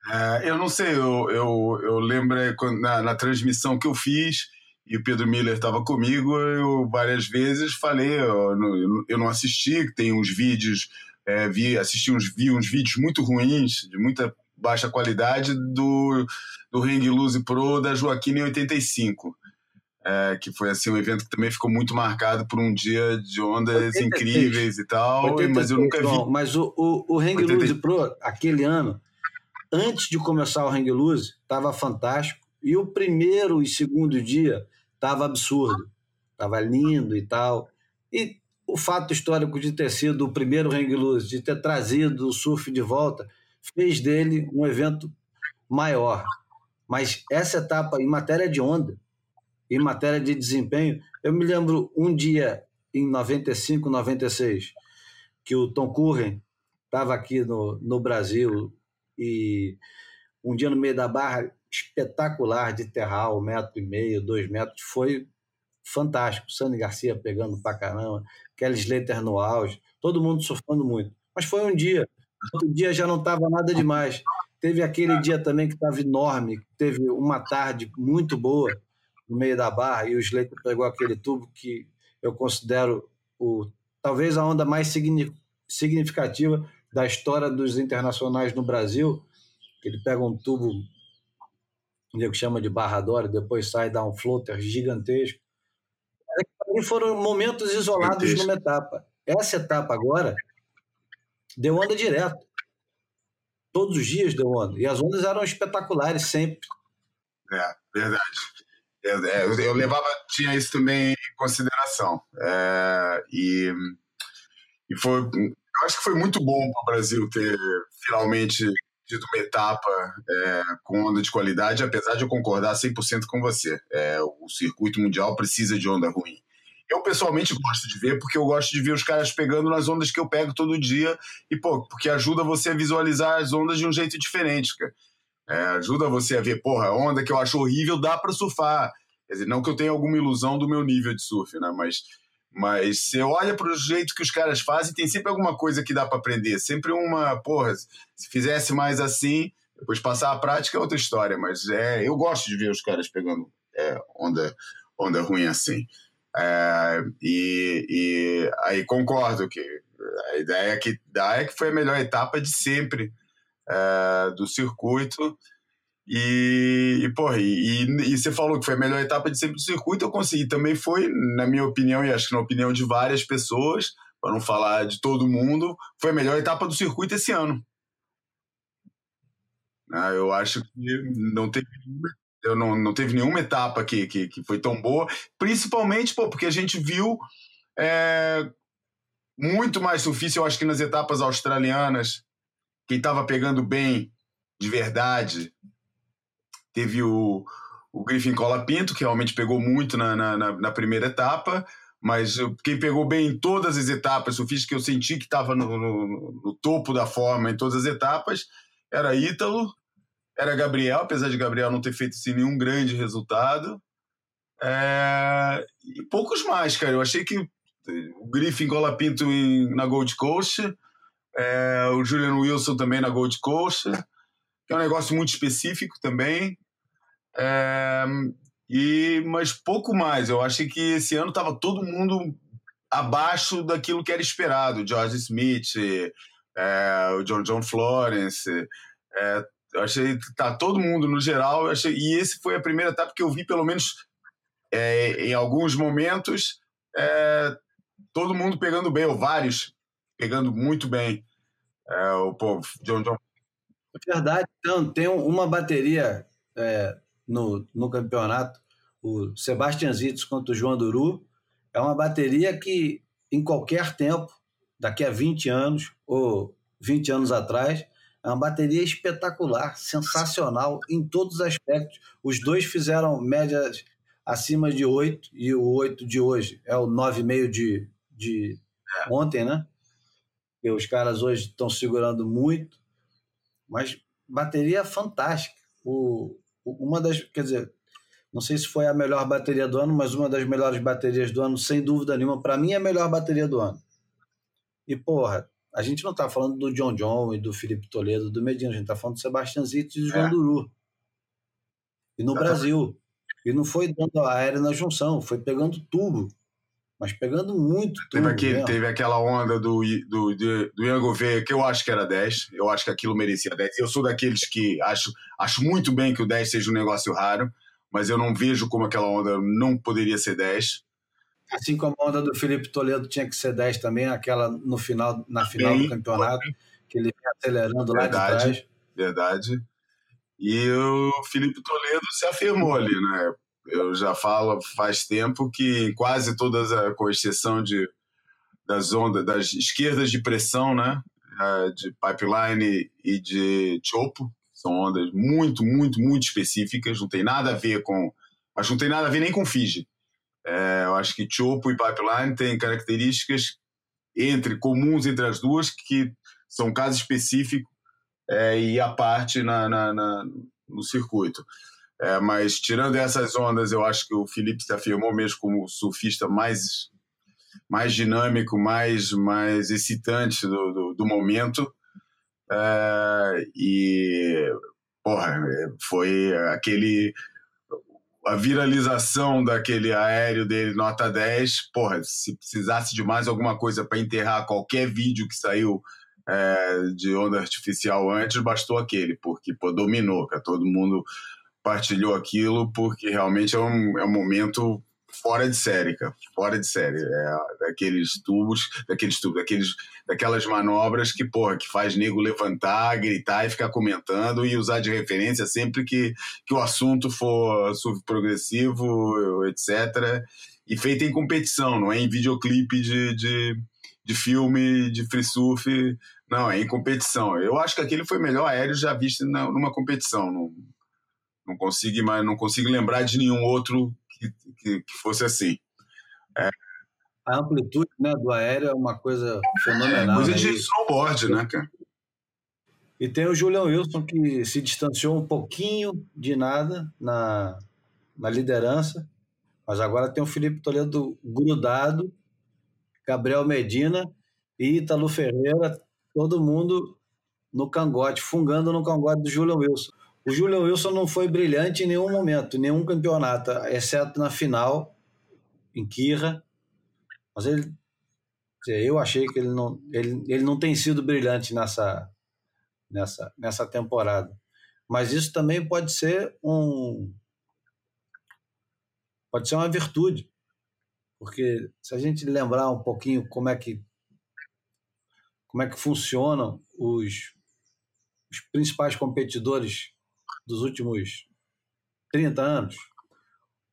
É, eu não sei, eu, eu, eu lembro quando, na, na transmissão que eu fiz, e o Pedro Miller estava comigo, eu várias vezes falei, eu não, eu não assisti, tem uns vídeos, é, vi, assisti uns, vi uns vídeos muito ruins, de muita baixa qualidade, do, do Ring Luzi Pro da Joaquina em 85. É, que foi assim um evento que também ficou muito marcado por um dia de ondas 86. incríveis e tal, 86, mas eu nunca vi. mas o, o, o Hang Loose Pro, aquele ano, antes de começar o Hang Loose, estava fantástico, e o primeiro e segundo dia estava absurdo, estava lindo e tal. E o fato histórico de ter sido o primeiro Hang Loose, de ter trazido o surf de volta, fez dele um evento maior. Mas essa etapa, em matéria de onda, em matéria de desempenho, eu me lembro um dia em 95, 96, que o Tom Curren estava aqui no, no Brasil e um dia no meio da barra espetacular de terral, um metro e meio, dois metros, foi fantástico. Sandy Garcia pegando pra caramba, Kelly Slater no auge, todo mundo surfando muito. Mas foi um dia, outro dia já não estava nada demais. Teve aquele dia também que estava enorme, teve uma tarde muito boa no meio da barra e o Slater pegou aquele tubo que eu considero o talvez a onda mais significativa da história dos internacionais no Brasil. Ele pega um tubo o nego chama de barrador, depois sai dá um floater gigantesco. E foram momentos isolados numa etapa. Essa etapa agora deu onda direto. Todos os dias deu onda. E as ondas eram espetaculares sempre. É, verdade. Eu, é, eu, eu levava, tinha isso também em consideração. É, e, e foi, eu acho que foi muito bom para o Brasil ter finalmente tido uma etapa é, com onda de qualidade, apesar de eu concordar 100% com você. É, o circuito mundial precisa de onda ruim. Eu pessoalmente gosto de ver, porque eu gosto de ver os caras pegando nas ondas que eu pego todo dia, e pô, porque ajuda você a visualizar as ondas de um jeito diferente, cara. É, ajuda você a ver, porra, onda que eu acho horrível dá para surfar. Quer dizer, não que eu tenha alguma ilusão do meu nível de surf, né? Mas mas você olha para o jeito que os caras fazem, tem sempre alguma coisa que dá para aprender. Sempre uma, porra, se fizesse mais assim, depois passar a prática é outra história. Mas é, eu gosto de ver os caras pegando é, onda, onda ruim assim. É, e, e aí concordo que a ideia que dá é que foi a melhor etapa de sempre é, do circuito. E, e porra, e, e, você falou que foi a melhor etapa de sempre do circuito, eu consegui. Também foi, na minha opinião, e acho que na opinião de várias pessoas, para não falar de todo mundo, foi a melhor etapa do circuito esse ano. Ah, eu acho que não teve eu não, não teve nenhuma etapa que, que, que foi tão boa, principalmente pô, porque a gente viu é, muito mais surfista, eu acho que nas etapas australianas, quem estava pegando bem de verdade Teve o, o Griffin Colapinto, que realmente pegou muito na, na, na, primeira etapa, mas quem pegou bem em todas as etapas, o fiz que eu senti que estava no, no, no, topo da forma em todas as etapas, era Ítalo, era Gabriel, apesar de Gabriel não ter feito assim, nenhum grande resultado. É... E poucos mais, cara. Eu achei que o Griffin Colapinto em, na Gold Coast, é... o Julian Wilson também na Gold Coast, que é um negócio muito específico também. É, e mas pouco mais. Eu achei que esse ano estava todo mundo abaixo daquilo que era esperado. George Smith, é, o John John Florence. É, eu achei que tá todo mundo no geral. Eu achei, e esse foi a primeira etapa que eu vi, pelo menos é, em alguns momentos, é, todo mundo pegando bem, ou vários pegando muito bem. É, o pô, John John. É verdade, então, tem uma bateria no, no campeonato, o Sebastian Zitz contra o João Duru, é uma bateria que, em qualquer tempo, daqui a 20 anos ou 20 anos atrás, é uma bateria espetacular, sensacional em todos os aspectos. Os dois fizeram médias acima de 8 e o 8 de hoje é o 9,5 de, de ontem, né? E os caras hoje estão segurando muito, mas bateria fantástica. O, uma das, quer dizer, Não sei se foi a melhor bateria do ano, mas uma das melhores baterias do ano, sem dúvida nenhuma. Para mim, é a melhor bateria do ano. E, porra, a gente não tá falando do John John e do Felipe Toledo, do Medina, a gente tá falando do Sebastian Zitz e do João É. Duru. E no Exatamente. Brasil. E não foi dando aérea na junção, foi pegando tubo. Mas pegando muito. Teve, aquele, mesmo. teve aquela onda do, do, do, do Ian Gouveia, que eu acho que era 10. Eu acho que aquilo merecia 10. Eu sou daqueles que acho, acho muito bem que o 10 seja um negócio raro, mas eu não vejo como aquela onda não poderia ser 10. Assim como a onda do Felipe Toledo tinha que ser 10 também, aquela no final, na final Bem, do campeonato, que ele vem acelerando lá de Verdade. trás. verdade. E o Felipe Toledo se afirmou ali, né? Eu já falo faz tempo que quase todas, a- com exceção de, das ondas, das esquerdas de pressão, né? Eh, De pipeline e de chopo, são ondas muito, muito, muito específicas, não tem nada a ver com. Mas não tem nada a ver nem com Fiji. Eh, eu acho que chopo e pipeline têm características entre comuns entre as duas que são caso específico é, e a parte na, na- na- no circuito. É, mas tirando essas ondas, eu acho que o Felipe se afirmou mesmo como o surfista mais, mais dinâmico, mais, mais excitante do, do, do momento. É, e, porra, foi aquele. A viralização daquele aéreo dele, nota 10. Porra, se precisasse de mais alguma coisa para enterrar qualquer vídeo que saiu é, de onda artificial antes, bastou aquele, porque pô, dominou, cara. Todo mundo partilhou aquilo, porque realmente é um, é um momento fora de série, cara. Fora de série. É, daqueles tubos, daqueles tubos, daqueles, daquelas manobras que, porra, que faz nego levantar, gritar e ficar comentando e usar de referência sempre que, que o assunto for surf progressivo, etc. E feito em competição, não é em videoclipe de, de, de filme, de free surf. Não, é em competição. Eu acho que aquele foi o melhor aéreo já visto numa competição. Não, não consigo, mas não consigo lembrar de nenhum outro que, que, que fosse assim. A amplitude né, do aéreo é uma coisa fenomenal. Coisa né? de E- snowboard, né, cara? E tem o Julian Wilson, que se distanciou um pouquinho de nada na, na liderança, mas agora tem o Felipe Toledo grudado, Gabriel Medina e Ítalo Ferreira, todo mundo no cangote, fungando no cangote do Julian Wilson. O Julian Wilson não foi brilhante em nenhum momento, em nenhum campeonato, exceto na final, em Kirra, mas ele, eu achei que ele não, ele, ele não tem sido brilhante nessa, nessa, nessa temporada. Mas isso também pode ser um pode ser uma virtude, porque se a gente lembrar um pouquinho como é que como é que funcionam os, os principais competidores dos últimos 30 anos,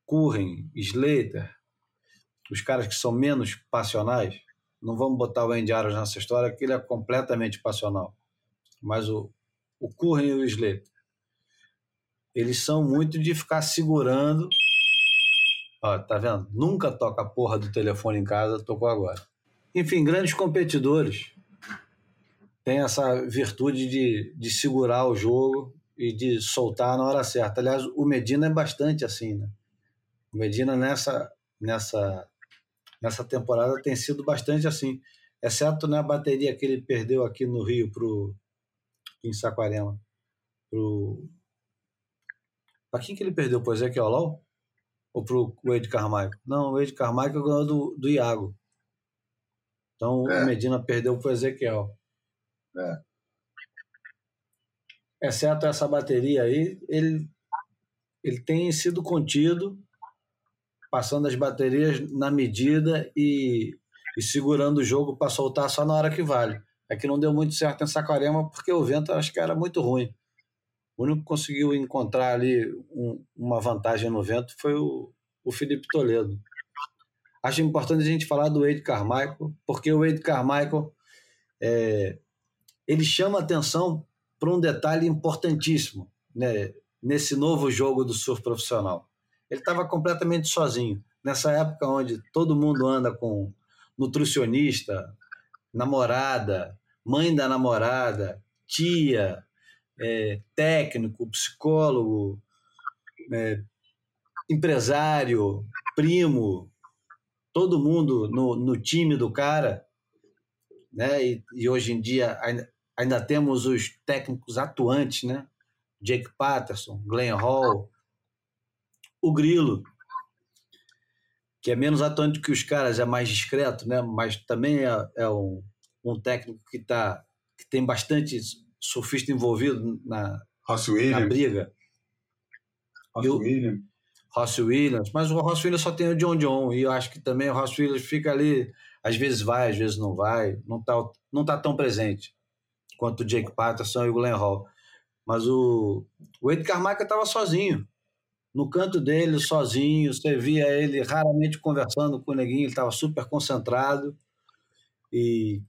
Curren, Slater, os caras que são menos passionais, não vamos botar o Andy Aros nessa história, que ele é completamente passional. Mas o, o e o Slater, eles são muito de ficar segurando. Ó, tá vendo? Nunca toca a porra do telefone em casa, tocou agora. Enfim, grandes competidores têm essa virtude de, de segurar o jogo e de soltar na hora certa. Aliás, o Medina é bastante assim, né? O Medina nessa, nessa, nessa temporada tem sido bastante assim, exceto na bateria que ele perdeu aqui no Rio pro em Saquarema. Pro para quem que ele perdeu? Pro Ezequiel Lau? Ou pro Wade Carmichael? Não, o Wade Carmichael ganhou do, do Iago. Então É. o Medina perdeu pro Ezequiel. É. Exceto essa bateria aí, ele, ele tem sido contido, passando as baterias na medida e, e segurando o jogo para soltar só na hora que vale. É que não deu muito certo em Saquarema porque o vento acho que era muito ruim. O único que conseguiu encontrar ali um- uma vantagem no vento foi o, o Felipe Toledo. Acho importante a gente falar do Wade Carmichael, porque o Wade Carmichael é, ele chama atenção para um detalhe importantíssimo né, nesse novo jogo do surf profissional. Ele estava completamente sozinho. Nessa época onde todo mundo anda com nutricionista, namorada, mãe da namorada, tia, é, técnico, psicólogo, é, empresário, primo, todo mundo no, no time do cara, né? E, e hoje em dia ainda, temos os técnicos atuantes, né? Jake Patterson, Glenn Hall, o Grilo, que é menos atuante que os caras, é mais discreto, né? Mas também é, é um, um técnico que tá que tem bastante surfista envolvido na, na briga. Ross Williams. Ross Williams, mas o Ross Williams só tem o John John, e eu acho que também o Ross Williams fica ali, às vezes vai, às vezes não vai, não está não tá tão presente quanto o Jake Patterson e o Glenn Hall. Mas o, o Ed Carmichael estava sozinho, no canto dele, sozinho, você via ele raramente conversando com o neguinho, ele estava super concentrado e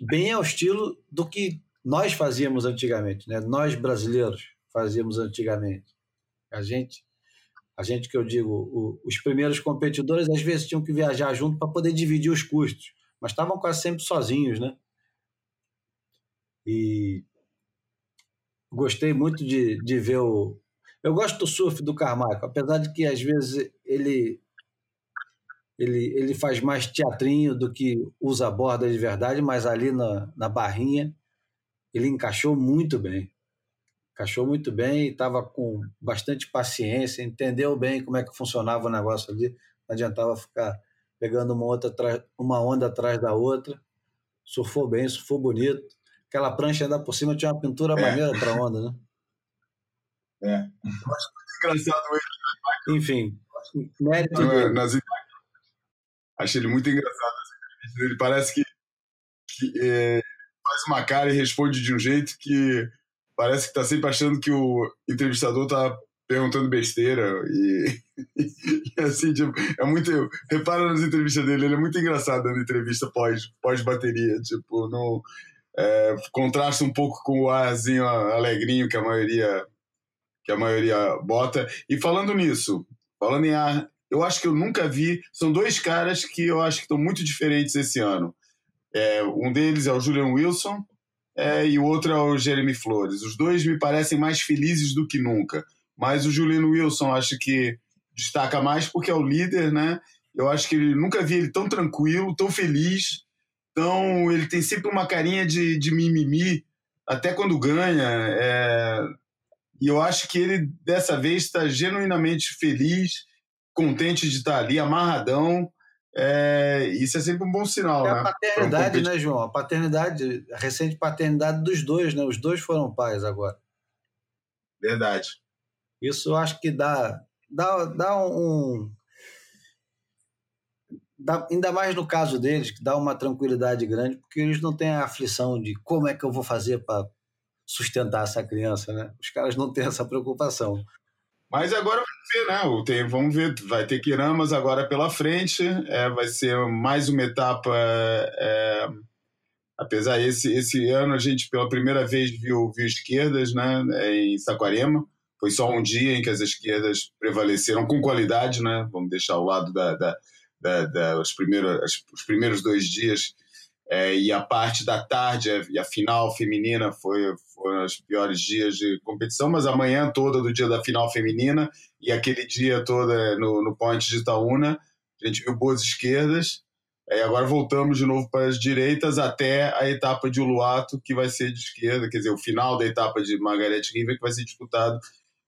bem ao estilo do que nós fazíamos antigamente, né? nós brasileiros fazíamos antigamente. A gente a gente que eu digo, o, os primeiros competidores às vezes tinham que viajar junto para poder dividir os custos, mas estavam quase sempre sozinhos, né? E gostei muito de, de ver o. Eu gosto do surf do Carmichael, apesar de que às vezes ele ele, ele faz mais teatrinho do que usa a borda de verdade, mas ali na, na barrinha ele encaixou muito bem encaixou muito bem, estava com bastante paciência, entendeu bem como é que funcionava o negócio ali, não adiantava ficar pegando uma, outra, uma onda atrás da outra, surfou bem, surfou bonito. Aquela prancha ainda por cima tinha uma pintura é. maneira para onda, né? É. Eu acho muito engraçado ele. Enfim, mérito Não, nas... Acho ele muito engraçado. Ele parece que, que é, faz uma cara e responde de um jeito que parece que tá sempre achando que o entrevistador tá perguntando besteira e, e assim, tipo, é muito. Repara nas entrevistas dele, ele é muito engraçado dando entrevista pós, pós-bateria, tipo, no, é, contrasta um pouco com o arzinho alegrinho que a maioria que a maioria bota. E falando nisso, falando em ar, eu acho que eu nunca vi. São dois caras que eu acho que estão muito diferentes esse ano. É, um deles é o Julian Wilson, é, e o outro é o Jeremy Flores. Os dois me parecem mais felizes do que nunca. Mas o Juliano Wilson acho que destaca mais porque é o líder, né? Eu acho que ele nunca vi ele tão tranquilo, tão feliz. Então, ele tem sempre uma carinha de, de mimimi, até quando ganha. É... E eu acho que ele, dessa vez, está genuinamente feliz, contente de estar ali, amarradão. É, isso é sempre um bom sinal, é né? a paternidade, né, João? A paternidade, a recente paternidade dos dois, né? Os dois foram pais agora. Verdade. Isso eu acho que dá, dá, dá um. Dá, ainda mais no caso deles, que dá uma tranquilidade grande, porque eles não têm a aflição de como é que eu vou fazer para sustentar essa criança, né? Os caras não têm essa preocupação. Mas agora vamos ver, né? Vamos ver, vai ter Quiramas agora pela frente, é, vai ser mais uma etapa. É, apesar esse esse ano a gente pela primeira vez viu, viu esquerdas, né? Em Saquarema, foi só um dia em que as esquerdas prevaleceram com qualidade, né? Vamos deixar ao lado da, da, da, da os primeiros os primeiros dois dias é, e a parte da tarde e a final feminina foi, foram os piores dias de competição, mas a manhã toda do dia da final feminina e aquele dia todo é, no, no Point de Itaúna, a gente viu boas esquerdas. É, agora voltamos de novo para as direitas até a etapa de Uluato, que vai ser de esquerda, quer dizer, o final da etapa de Margaret River, que vai ser disputado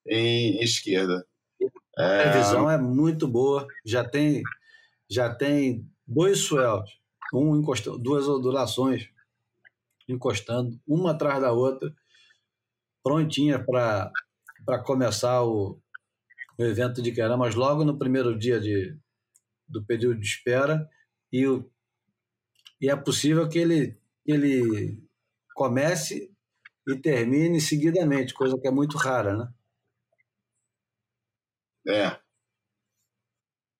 em, em esquerda. É... A previsão é muito boa, já tem, já tem dois swells um encostando, duas ondulações encostando, uma atrás da outra, prontinha para começar o, o evento de Queramas logo no primeiro dia de, do período de espera e, o, e é possível que ele, ele comece e termine seguidamente, coisa que é muito rara, né? É,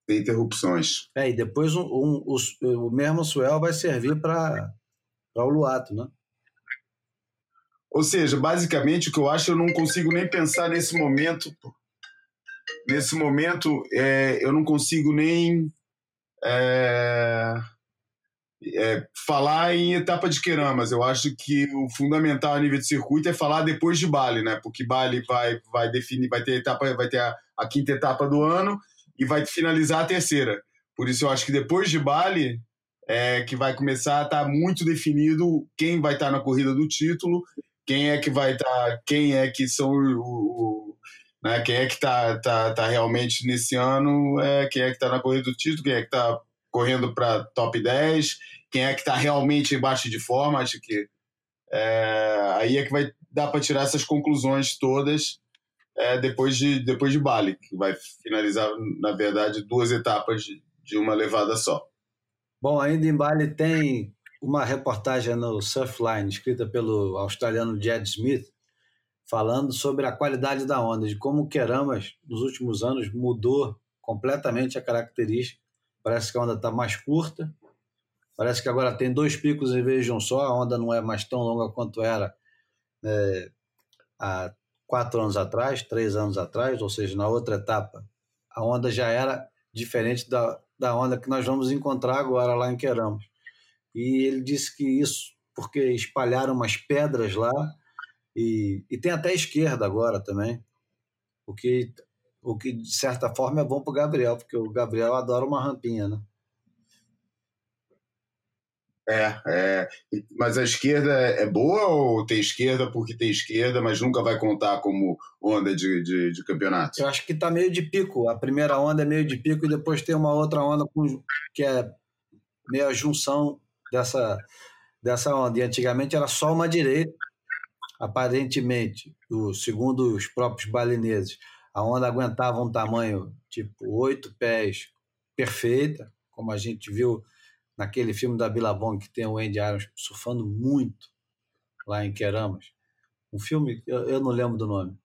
interrupções. É, e depois um, um, o, o mesmo swell vai servir para o Luato, né? Ou seja, basicamente o que eu acho, eu não consigo nem pensar nesse momento. Nesse momento, é, eu não consigo nem é, é, falar em etapa de Queramas. Eu acho que o fundamental a nível de circuito é falar depois de Bali, né? Porque Bali vai, vai definir, vai ter etapa, vai ter a, a quinta etapa do ano e vai finalizar a terceira. Por isso eu acho que depois de Bali é que vai começar a estar tá muito definido quem vai estar tá na corrida do título, quem é que vai estar, tá, quem é que são o, o né, quem é que está tá, tá realmente nesse ano, é, quem é que está na corrida do título, quem é que está correndo para top 10, quem é que está realmente embaixo de forma, acho que é, aí é que vai dar para tirar essas conclusões todas é, depois, de, depois de Bali, que vai finalizar, na verdade, duas etapas de, de uma levada só. Bom, ainda em Bali tem uma reportagem no Surfline, escrita pelo australiano Jed Smith, falando sobre a qualidade da onda, de como o Keramas, nos últimos anos, mudou completamente a característica. Parece que a onda está mais curta, parece que agora tem dois picos em vez de um só, a onda não é mais tão longa quanto era é, há quatro anos atrás, três anos atrás, ou seja, na outra etapa, a onda já era diferente da, da onda que nós vamos encontrar agora lá em Queramos. E ele disse que isso porque espalharam umas pedras lá e, e tem até esquerda agora também, o que, o que de certa forma é bom para o Gabriel, porque o Gabriel adora uma rampinha, né? É, é, mas a esquerda é boa ou tem esquerda porque tem esquerda, mas nunca vai contar como onda de, de, de campeonato? Eu acho que está meio de pico. A primeira onda é meio de pico e depois tem uma outra onda com, que é meio a junção dessa, dessa onda. E antigamente era só uma direita. Aparentemente, o, segundo os próprios balineses, a onda aguentava um tamanho tipo oito pés perfeita, como a gente viu naquele filme da Billabong que tem o Andy Irons surfando muito lá em Queramas. Um filme, eu, eu não lembro do nome.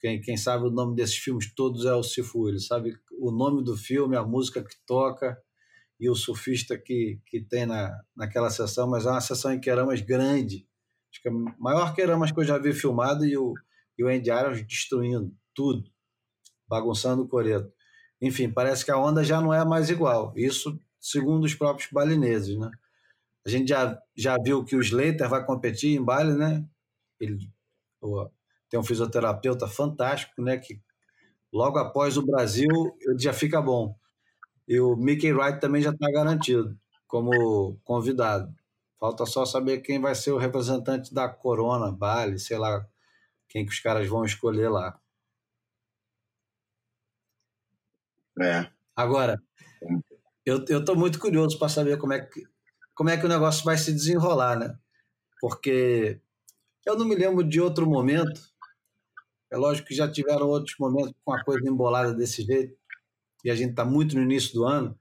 Quem, quem, sabe o nome desses filmes todos é o Sifu. Ele sabe o nome do filme, a música que toca e o surfista que, que tem na, naquela sessão, mas é uma sessão em Queramas grande. Acho que é a maior Queramas que eu já vi filmado e o, e o Andy Irons destruindo tudo, bagunçando o coreto. Enfim, parece que a onda já não é mais igual. Isso segundo os próprios balineses, né? A gente já, já viu que o Slater vai competir em Bali, né? Ele tem um fisioterapeuta fantástico, né? Que logo após o Brasil ele já fica bom. E o Mickey Wright também já está garantido como convidado. Falta só saber quem vai ser o representante da Corona, Bali, sei lá, quem que os caras vão escolher lá. É. Agora, eu estou muito curioso para saber como é, que, como é que o negócio vai se desenrolar, né? Porque eu não me lembro de outro momento. É lógico que já tiveram outros momentos com a coisa embolada desse jeito, e a gente está muito no início do ano,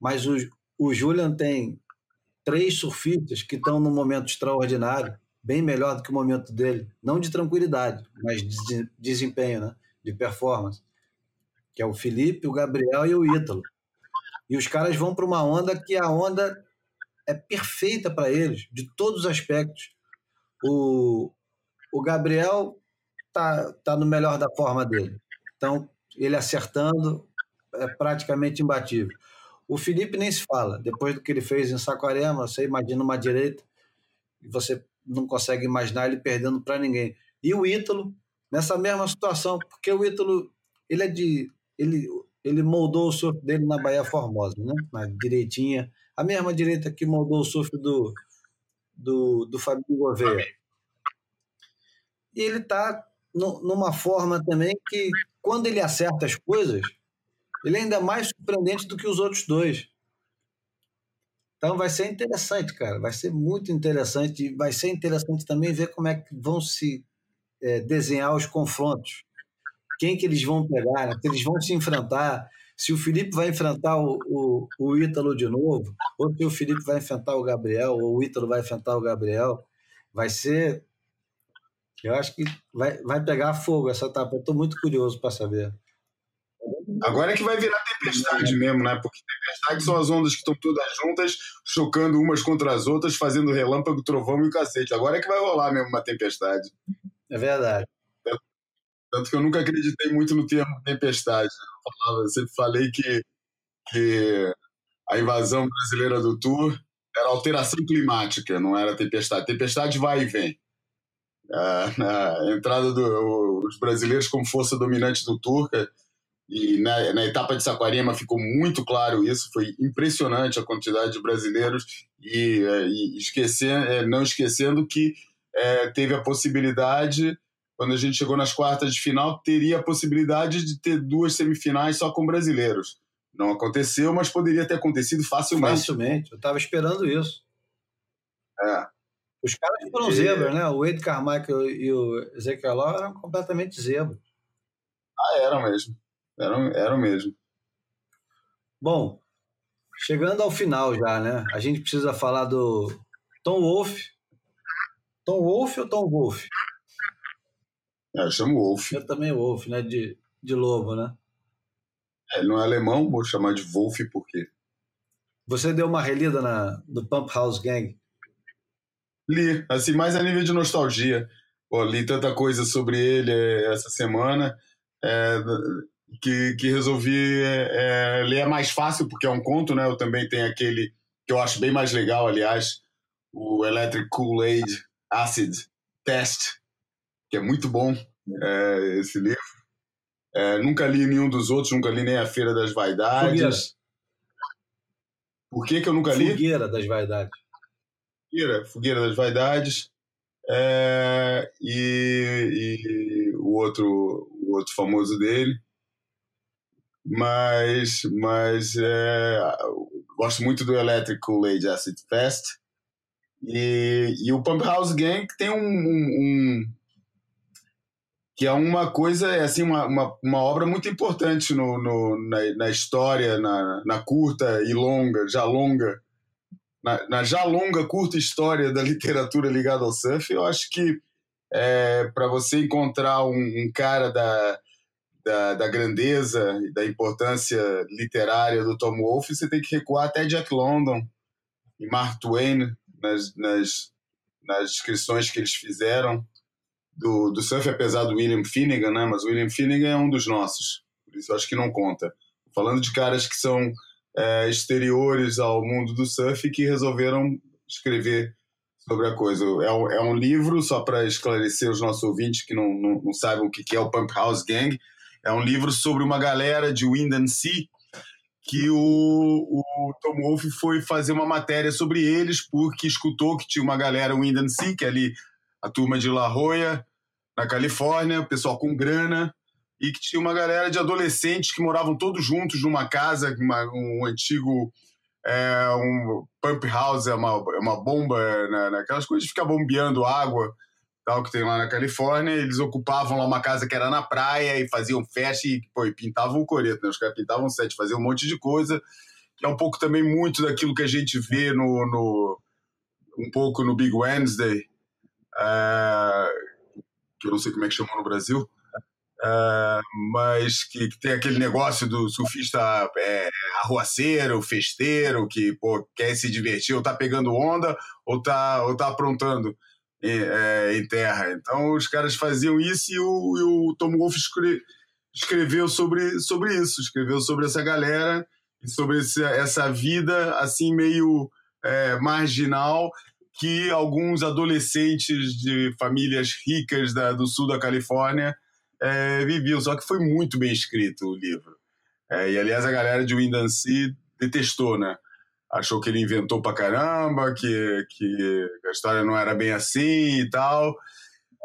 mas o, o Julian tem três surfistas que estão num momento extraordinário, bem melhor do que o momento dele, não de tranquilidade, mas de desempenho, né? de performance, que é o Felipe, o Gabriel e o Ítalo. E os caras vão para uma onda que a onda é perfeita para eles, de todos os aspectos. O, o Gabriel tá, tá no melhor da forma dele. Então, ele acertando é praticamente imbatível. O Felipe nem se fala. Depois do que ele fez em Saquarema, você imagina uma direita e você não consegue imaginar ele perdendo para ninguém. E o Ítalo, nessa mesma situação, porque o Ítalo, ele é de. Ele, ele moldou o surf dele na Bahia Formosa, né? na direitinha, a mesma direita que moldou o surf do, do, do Fabinho Gouveia. E ele está numa forma também que, quando ele acerta as coisas, ele é ainda mais surpreendente do que os outros dois. Então vai ser interessante, cara. Vai ser muito interessante. Vai ser interessante também ver como é que vão se é, desenhar os confrontos quem que eles vão pegar, né? eles vão se enfrentar, se o Felipe vai enfrentar o, o, o Ítalo de novo, ou se o Felipe vai enfrentar o Gabriel, ou o Ítalo vai enfrentar o Gabriel, vai ser. Eu acho que vai, vai pegar fogo essa etapa. Estou muito curioso para saber. Agora é que vai virar tempestade mesmo, né? Porque tempestade são as ondas que estão todas juntas, chocando umas contra as outras, fazendo relâmpago, trovão e o cacete. Agora é que vai rolar mesmo uma tempestade. É verdade. Tanto que eu nunca acreditei muito no termo tempestade. Eu, falava, sempre falei que, que a invasão brasileira do Tour era alteração climática, não era tempestade. Tempestade vai e vem. A, a entrada dos do, brasileiros como força dominante do Tour, e na, na, etapa de Saquarema ficou muito claro isso, foi impressionante a quantidade de brasileiros e, é, e esquecendo, é, não esquecendo que é, teve a possibilidade, quando a gente chegou nas quartas de final, teria a possibilidade de ter duas semifinais só com brasileiros. Não aconteceu, mas poderia ter acontecido facilmente. Facilmente, eu estava esperando isso. É. Os caras foram e... zebras, né? O Wade Carmichael e o Ezequiel eram completamente zebras. Ah, eram mesmo. Eram, eram mesmo. Bom, chegando ao final já, né? A gente precisa falar do Tom Wolf. Tom Wolf ou Tom Wolf? É, eu chamo Wolf. Eu também Wolf, né? De, de lobo, né? É, não é alemão, vou chamar de Wolf por quê? Você deu uma relida na, do Pump House Gang? Li, assim, mais a nível de nostalgia. Pô, li tanta coisa sobre ele eh, essa semana. É, que, que resolvi é, é, ler é mais fácil, porque é um conto, né? Eu também tenho aquele que eu acho bem mais legal, aliás, o Electric Kool-Aid Acid Test, que é muito bom é, esse livro. É, nunca li nenhum dos outros, nunca li nem A Feira das Vaidades. Fogueira. Por que, que eu nunca li? Fogueira das Vaidades. Fogueira, Fogueira das Vaidades. É, e, e o, outro, o outro famoso dele mas, mas é, gosto muito do Electric Kool-Aid Acid Fest. E, e o Pump House Gang tem um, um, um, que é uma coisa, é assim, uma, uma, uma obra muito importante no, no na, na, história, na, na curta e longa, já longa, na, na, já longa, curta história da literatura ligada ao surf, eu acho que é, para você encontrar um, um cara da, da, da grandeza e da importância literária do Tom Wolfe, você tem que recuar até Jack London e Mark Twain nas, nas, nas descrições que eles fizeram do, do surf, apesar do William Finnegan, né? mas o William Finnegan é um dos nossos, por isso acho que não conta. Falando de caras que são é, exteriores ao mundo do surf que resolveram escrever sobre a coisa. É um, é um livro, só para esclarecer os nossos ouvintes que não, não, não sabem o que é o Pump House Gang, é um livro sobre uma galera de Wind and Sea que o, o Tom Wolfe foi fazer uma matéria sobre eles porque escutou que tinha uma galera Wind and Sea, que é ali a turma de La Jolla, na Califórnia, pessoal com grana, e que tinha uma galera de adolescentes que moravam todos juntos numa casa, uma, um antigo é, um pump house, é uma, é uma bomba, né, naquelas coisas de ficar bombeando água tal, que tem lá na Califórnia, eles ocupavam lá uma casa que era na praia e faziam festa e, pô, e pintavam o coreto, né? Os caras pintavam set, faziam um monte de coisa, que é um pouco também muito daquilo que a gente vê no, no um pouco no Big Wednesday, uh, que eu não sei como é que chamou no Brasil, uh, mas que, que, tem aquele negócio do surfista é, arruaceiro, festeiro, que pô, quer se divertir, ou tá pegando onda, ou tá, ou tá aprontando é, em terra. Então os caras faziam isso e o, e o Tom Wolfe escre, escreveu sobre, sobre isso, escreveu sobre essa galera sobre esse, essa vida assim meio é, marginal que alguns adolescentes de famílias ricas da, do sul da Califórnia é, viviam. Só que foi muito bem escrito o livro. É, e aliás a galera de Windansea detestou, né? achou que ele inventou pra caramba, que, que a história não era bem assim e tal.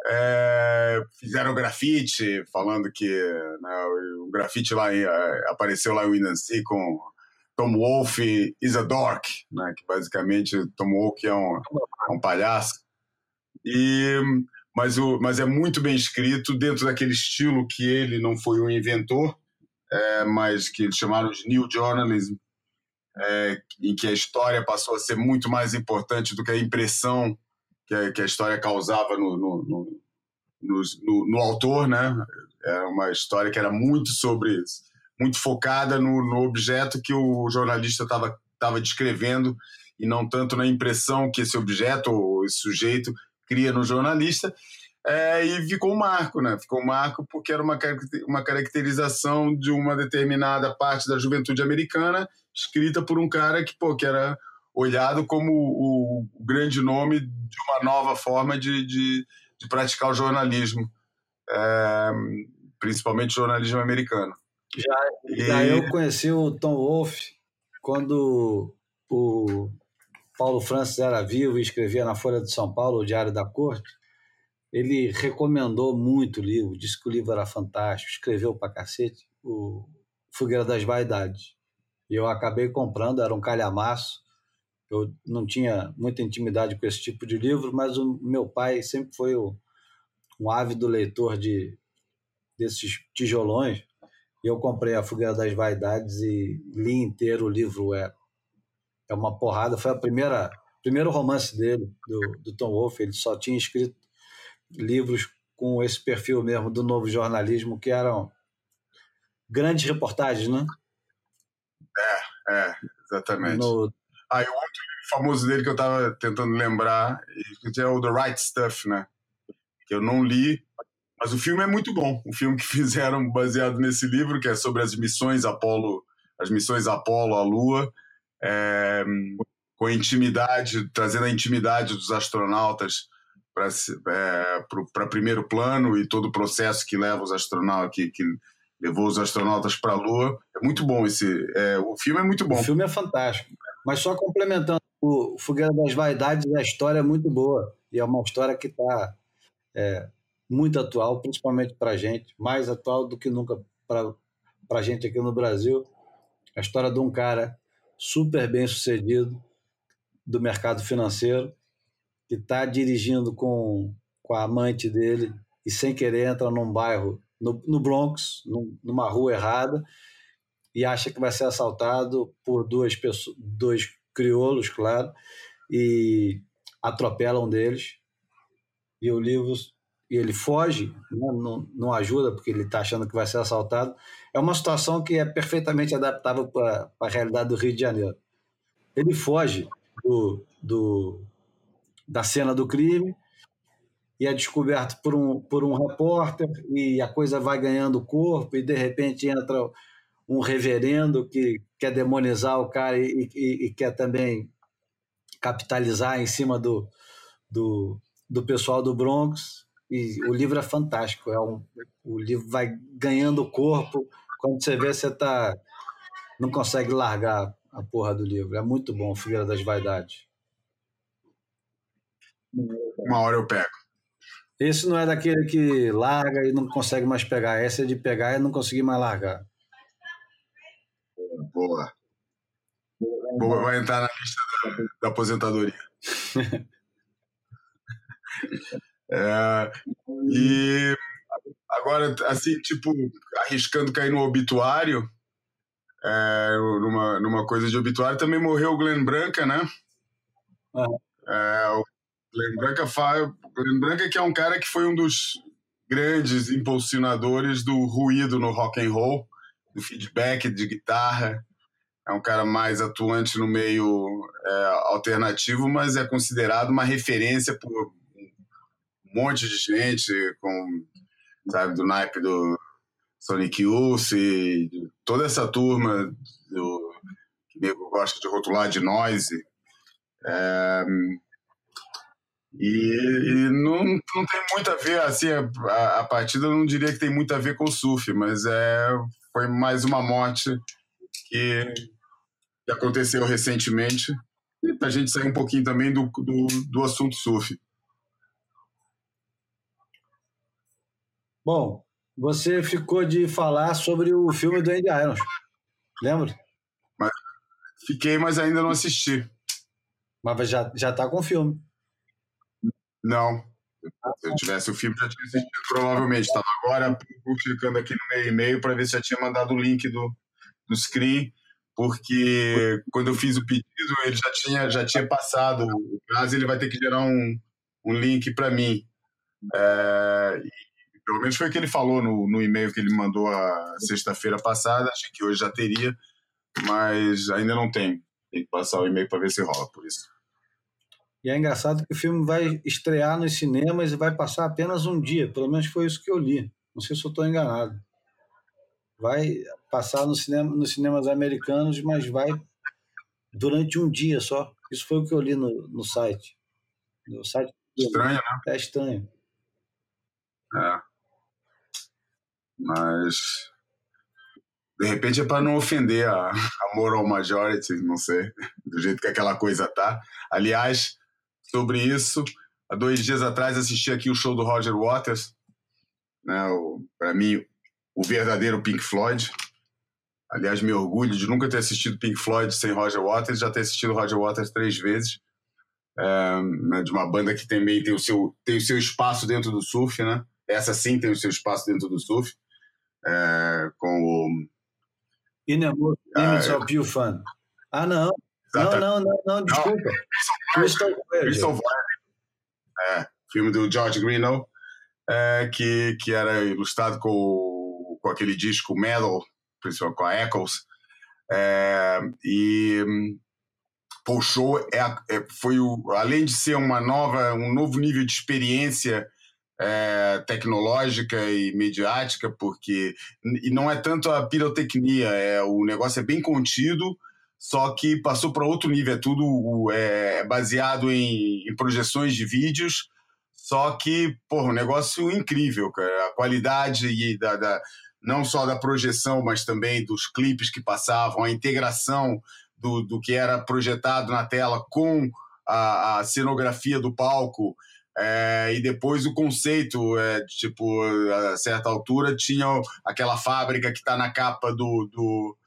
É, fizeram grafite, falando que né, o grafite lá é, apareceu lá em Windansea com Tom Wolfe is a dork, né, que basicamente Tom Wolfe é um, é um palhaço. E, mas, o, mas é muito bem escrito, dentro daquele estilo que ele não foi um inventor, é, mas que eles chamaram de New Journalism, é, em que a história passou a ser muito mais importante do que a impressão que a, que a história causava no, no, no, no, autor, né? Era uma história que era muito sobre muito focada no, no objeto que o jornalista estava descrevendo e não tanto na impressão que esse objeto ou esse sujeito cria no jornalista. É, e ficou um marco, né? Ficou um marco porque era uma, uma caracterização de uma determinada parte da juventude americana escrita por um cara que, pô, que era olhado como o, o grande nome de uma nova forma de, de, de praticar o jornalismo, é, principalmente jornalismo americano. Já, já E- eu conheci o Tom Wolfe quando o Paulo Francis era vivo e escrevia na Folha de São Paulo, o Diário da Corte. Ele recomendou muito o livro, disse que o livro era fantástico, escreveu pra cacete, o Fogueira das Vaidades. E eu acabei comprando, era um calhamaço. Eu não tinha muita intimidade com esse tipo de livro, mas o meu pai sempre foi o- um ávido leitor de desses tijolões. Eu comprei a Fogueira das Vaidades e li inteiro o livro. É, é uma porrada. Foi a primeira primeiro romance dele, do, do Tom Wolfe. Ele só tinha escrito livros com esse perfil mesmo do novo jornalismo, que eram grandes reportagens, né? É, exatamente. No, Ah, e o outro famoso dele que eu tava tentando lembrar que é o The Right Stuff, né? Que eu não li, mas o filme é muito bom. O filme que fizeram baseado nesse livro, que é sobre as missões Apolo, as missões Apolo à Lua, é, com a intimidade, trazendo a intimidade dos astronautas para primeiro plano e todo o processo que leva os astronautas, que, que levou os astronautas para a Lua. É muito bom esse. é, o filme é muito bom. O filme é fantástico. Mas só complementando, o Fogueira das Vaidades, a história é muito boa. E é uma história que está é, muito atual, principalmente para a gente, mais atual do que nunca para a gente aqui no Brasil. A história de um cara super bem sucedido do mercado financeiro que está dirigindo com, com a amante dele e sem querer entra num bairro, no, no Bronx, num, numa rua errada, e acha que vai ser assaltado por duas pessoas, dois crioulos, claro, e atropela um deles. E o livro e ele foge, né? não, não ajuda porque ele está achando que vai ser assaltado. É uma situação que é perfeitamente adaptável para a realidade do Rio de Janeiro. Ele foge do, do, da cena do crime e é descoberto por um, por um repórter e a coisa vai ganhando corpo e de repente entra um reverendo que quer demonizar o cara e, e, e quer também capitalizar em cima do, do, do pessoal do Bronx. E o livro é fantástico. É um, o livro vai ganhando corpo. Quando você vê, você tá, não consegue largar a porra do livro. É muito bom, Figueira das Vaidades. Uma hora eu pego. Esse não é daquele que larga e não consegue mais pegar. Esse é de pegar e não conseguir mais largar. Boa. Boa, vai entrar na lista da, da aposentadoria. É, e agora, assim, tipo, arriscando cair no obituário, é, numa, numa coisa de obituário, também morreu o Glenn Branca, né? Aham. É, o Glenn Branca, Glenn Branca que é um cara que foi um dos grandes impulsionadores do ruído no rock and roll, do feedback de guitarra. É um cara mais atuante no meio é, alternativo, mas é considerado uma referência por um monte de gente, com, sabe, do naipe do Sonic Youth, toda essa turma do, que nego gosta de rotular de noise. É, e, e não, não tem muito a ver, assim, a, a partida eu não diria que tem muito a ver com o surf, mas é, foi mais uma morte que, que aconteceu recentemente. E pra gente sair um pouquinho também do, do, do assunto surf. Bom, você ficou de falar sobre o filme do Andy Irons. Lembra? Fiquei, mas ainda não assisti. Mas já, já tá com o filme. Não. Se eu tivesse o filme, já tinha assistido, provavelmente. Estava agora clicando aqui no meu e-mail para ver se já tinha mandado o link do, do screen, porque quando eu fiz o pedido, ele já tinha, já tinha passado o prazo, ele vai ter que gerar um, um link para mim. É, pelo menos foi o que ele falou no, no e-mail que ele mandou a sexta-feira passada, achei que hoje já teria, mas ainda não tem. Tem que passar o e-mail para ver se rola, por isso. E é engraçado que o filme vai estrear nos cinemas e vai passar apenas um dia. Pelo menos foi isso que eu li. Não sei se eu estou enganado. Vai passar no cinema, nos cinemas americanos, mas vai durante um dia só. Isso foi o que eu li no, no site. No site Estranho, né? é estranho. É. Mas. De repente é para não ofender a, a moral majority, não sei, do jeito que aquela coisa tá. Aliás, sobre isso, há dois dias atrás assisti aqui o show do Roger Waters, né, para mim, o verdadeiro Pink Floyd. Aliás, me orgulho de nunca ter assistido Pink Floyd sem Roger Waters, já ter assistido Roger Waters três vezes. É, né, de uma banda que também tem o, seu, tem o seu espaço dentro do surf, né? Essa sim tem o seu espaço dentro do surf. É, com o. Inemo, Image ah, of You Fan. Ah, não. Não, não, não, não, desculpa. Crystal Crystal É, filme do George Greenough, é, que, que era ilustrado com, com aquele disco Metal, principalmente com a Echoes. É, e o show é, é, foi o, além de ser uma nova, um novo nível de experiência é, tecnológica e mediática, porque e não é tanto a pirotecnia, é o negócio é bem contido, só que passou para outro nível, é tudo é, baseado em, em, projeções de vídeos, só que, porra, um negócio incrível, cara. A qualidade e da, da, não só da projeção, mas também dos clipes que passavam, a integração do, do que era projetado na tela com a, a cenografia do palco. É, e depois o conceito, é, tipo, a certa altura tinha aquela fábrica que está na capa do, do,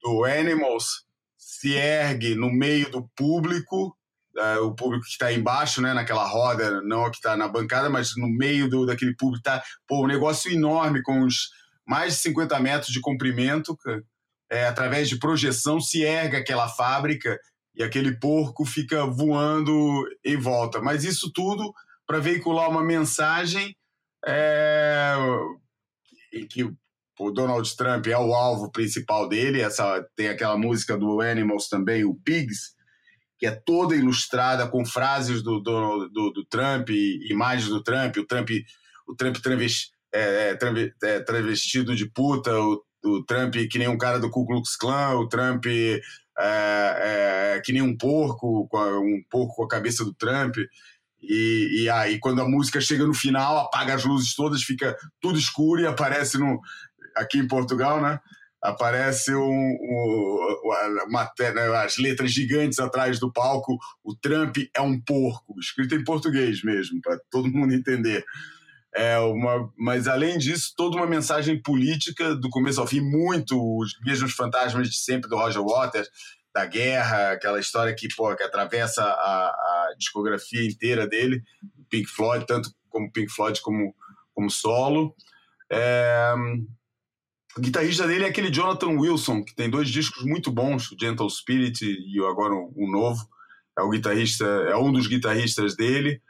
do Animals, se ergue no meio do público, é, o público que está embaixo, né, naquela roda, não que está na bancada, mas no meio do, daquele público está um negócio enorme com uns mais de 50 metros de comprimento, é, através de projeção, se erga aquela fábrica e aquele porco fica voando em volta. Mas isso tudo para veicular uma mensagem é, em que o Donald Trump é o alvo principal dele. Essa, tem aquela música do Animals também, o Pigs, que é toda ilustrada com frases do, do, do, do Trump, imagens do Trump, o Trump, o Trump travesti, é, é, travestido de puta, o o Trump que nem um cara do Ku Klux Klan, o Trump é, é, que nem um porco, um porco com a cabeça do Trump. E, e aí, quando a música chega no final, apaga as luzes todas, fica tudo escuro e aparece no, aqui em Portugal, né? Aparece um, um, uma, né, as letras gigantes atrás do palco. O Trump é um porco, escrito em português mesmo, para todo mundo entender. É uma, mas além disso, toda uma mensagem política do começo ao fim, muito os mesmos fantasmas de sempre do Roger Waters, da guerra, aquela história que, pô, que atravessa a, a discografia inteira dele, Pink Floyd, tanto como Pink Floyd como, como solo. É, o guitarrista dele é aquele Jonathan Wilson, que tem dois discos muito bons, o Gentle Spirit e agora um, um novo. É o guitarrista, é um dos guitarristas dele.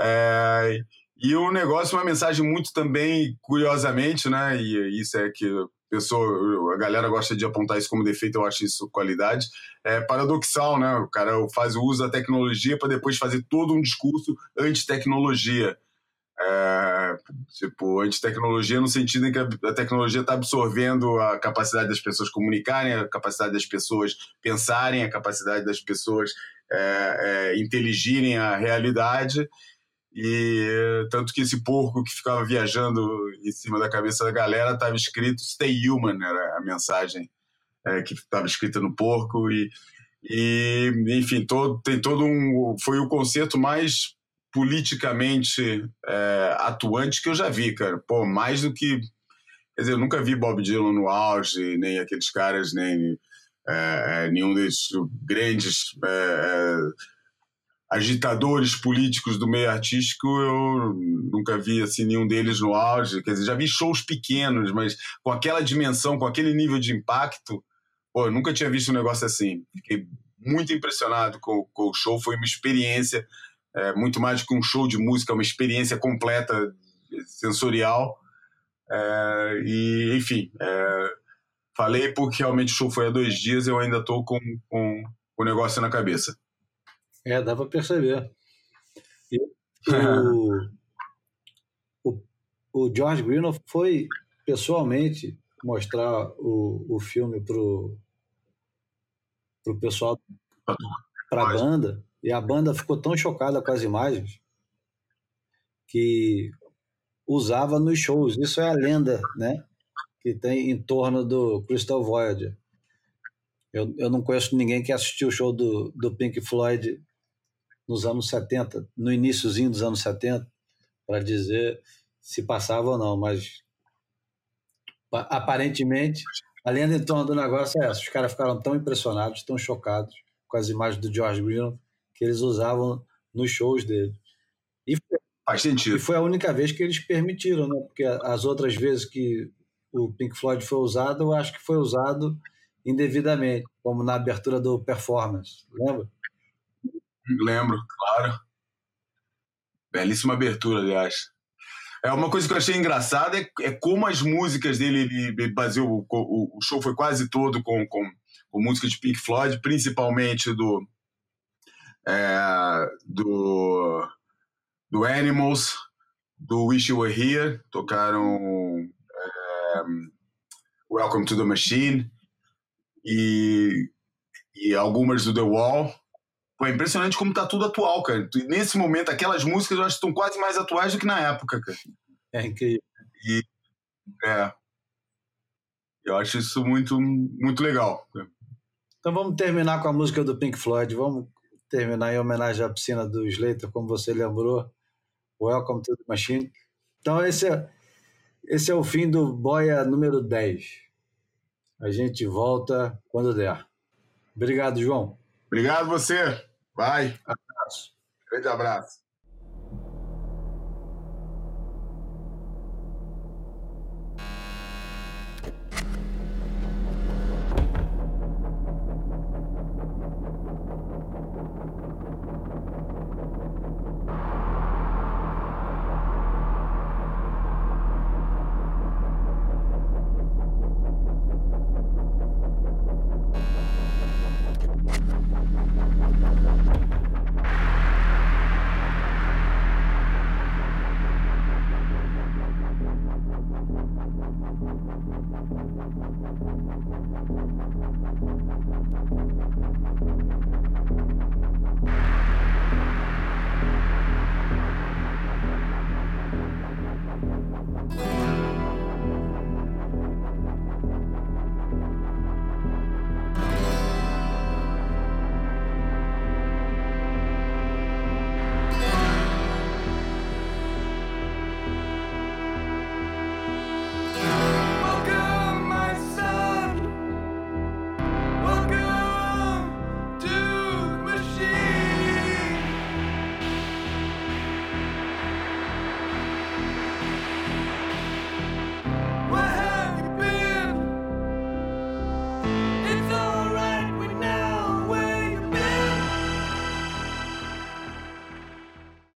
É, e o negócio, uma mensagem muito também, curiosamente, né? E isso é que a, pessoa, a galera gosta de apontar isso como defeito, eu acho isso qualidade. É paradoxal, né? O cara faz o uso da tecnologia para depois fazer todo um discurso anti-tecnologia. É, tipo, anti-tecnologia no sentido em que a tecnologia está absorvendo a capacidade das pessoas comunicarem, a capacidade das pessoas pensarem, a capacidade das pessoas é, é, inteligirem a realidade e tanto que esse porco que ficava viajando em cima da cabeça da galera estava escrito Stay Human, era a mensagem é, que estava escrita no porco. E, e enfim, todo, tem todo um. Foi o concerto mais politicamente é, atuante que eu já vi, cara. Pô, mais do que. Quer dizer, eu nunca vi Bob Dylan no auge, nem aqueles caras, nem é, é nenhum desses grandes é, é, agitadores políticos do meio artístico, eu nunca vi assim nenhum deles no auge. Quer dizer, já vi shows pequenos, mas com aquela dimensão, com aquele nível de impacto, pô, eu nunca tinha visto um negócio assim. Fiquei muito impressionado com, com o show, foi uma experiência, é, muito mais do que um show de música, uma experiência completa, sensorial. É, e, enfim, é, falei porque realmente o show foi há dois dias, eu ainda estou com, com o negócio na cabeça. É, dá para perceber. E o, o, o George Greenwald foi pessoalmente mostrar o, o filme pro, pro pessoal, para a banda, e a banda ficou tão chocada com as imagens que usava nos shows. Isso é a lenda, né? que tem em torno do Crystal Voyager. Eu, eu não conheço ninguém que assistiu o show do, do Pink Floyd nos anos 70, no iníciozinho dos anos 70, para dizer se passava ou não, mas aparentemente a lenda em torno do negócio é essa. Os caras ficaram tão impressionados, tão chocados com as imagens do George Green que eles usavam nos shows dele. E Faz sentido. E foi a única vez que eles permitiram, né? Porque as outras vezes que o Pink Floyd foi usado, eu acho que foi usado indevidamente, como na abertura do Performance, lembra? Lembro, claro. Belíssima abertura, aliás. É uma coisa que eu achei engraçada é, é como as músicas dele, ele baseou o, o, show foi quase todo com, com, com música de Pink Floyd, principalmente do é, do do Animals, do Wish You Were Here, tocaram é, Welcome to the Machine e, e algumas do The Wall. Pô, é impressionante como tá tudo atual, cara. Nesse momento, aquelas músicas eu acho que estão quase mais atuais do que na época, cara. É incrível. E, é. Eu acho isso muito, muito legal. Então vamos terminar com a música do Pink Floyd. Vamos terminar em homenagem à piscina do Slater, como você lembrou. Welcome to the Machine. Então esse é, esse é o fim do Boia número 10. A gente volta quando der. Obrigado, João. Obrigado você. Vai. Abraço. Grande abraço.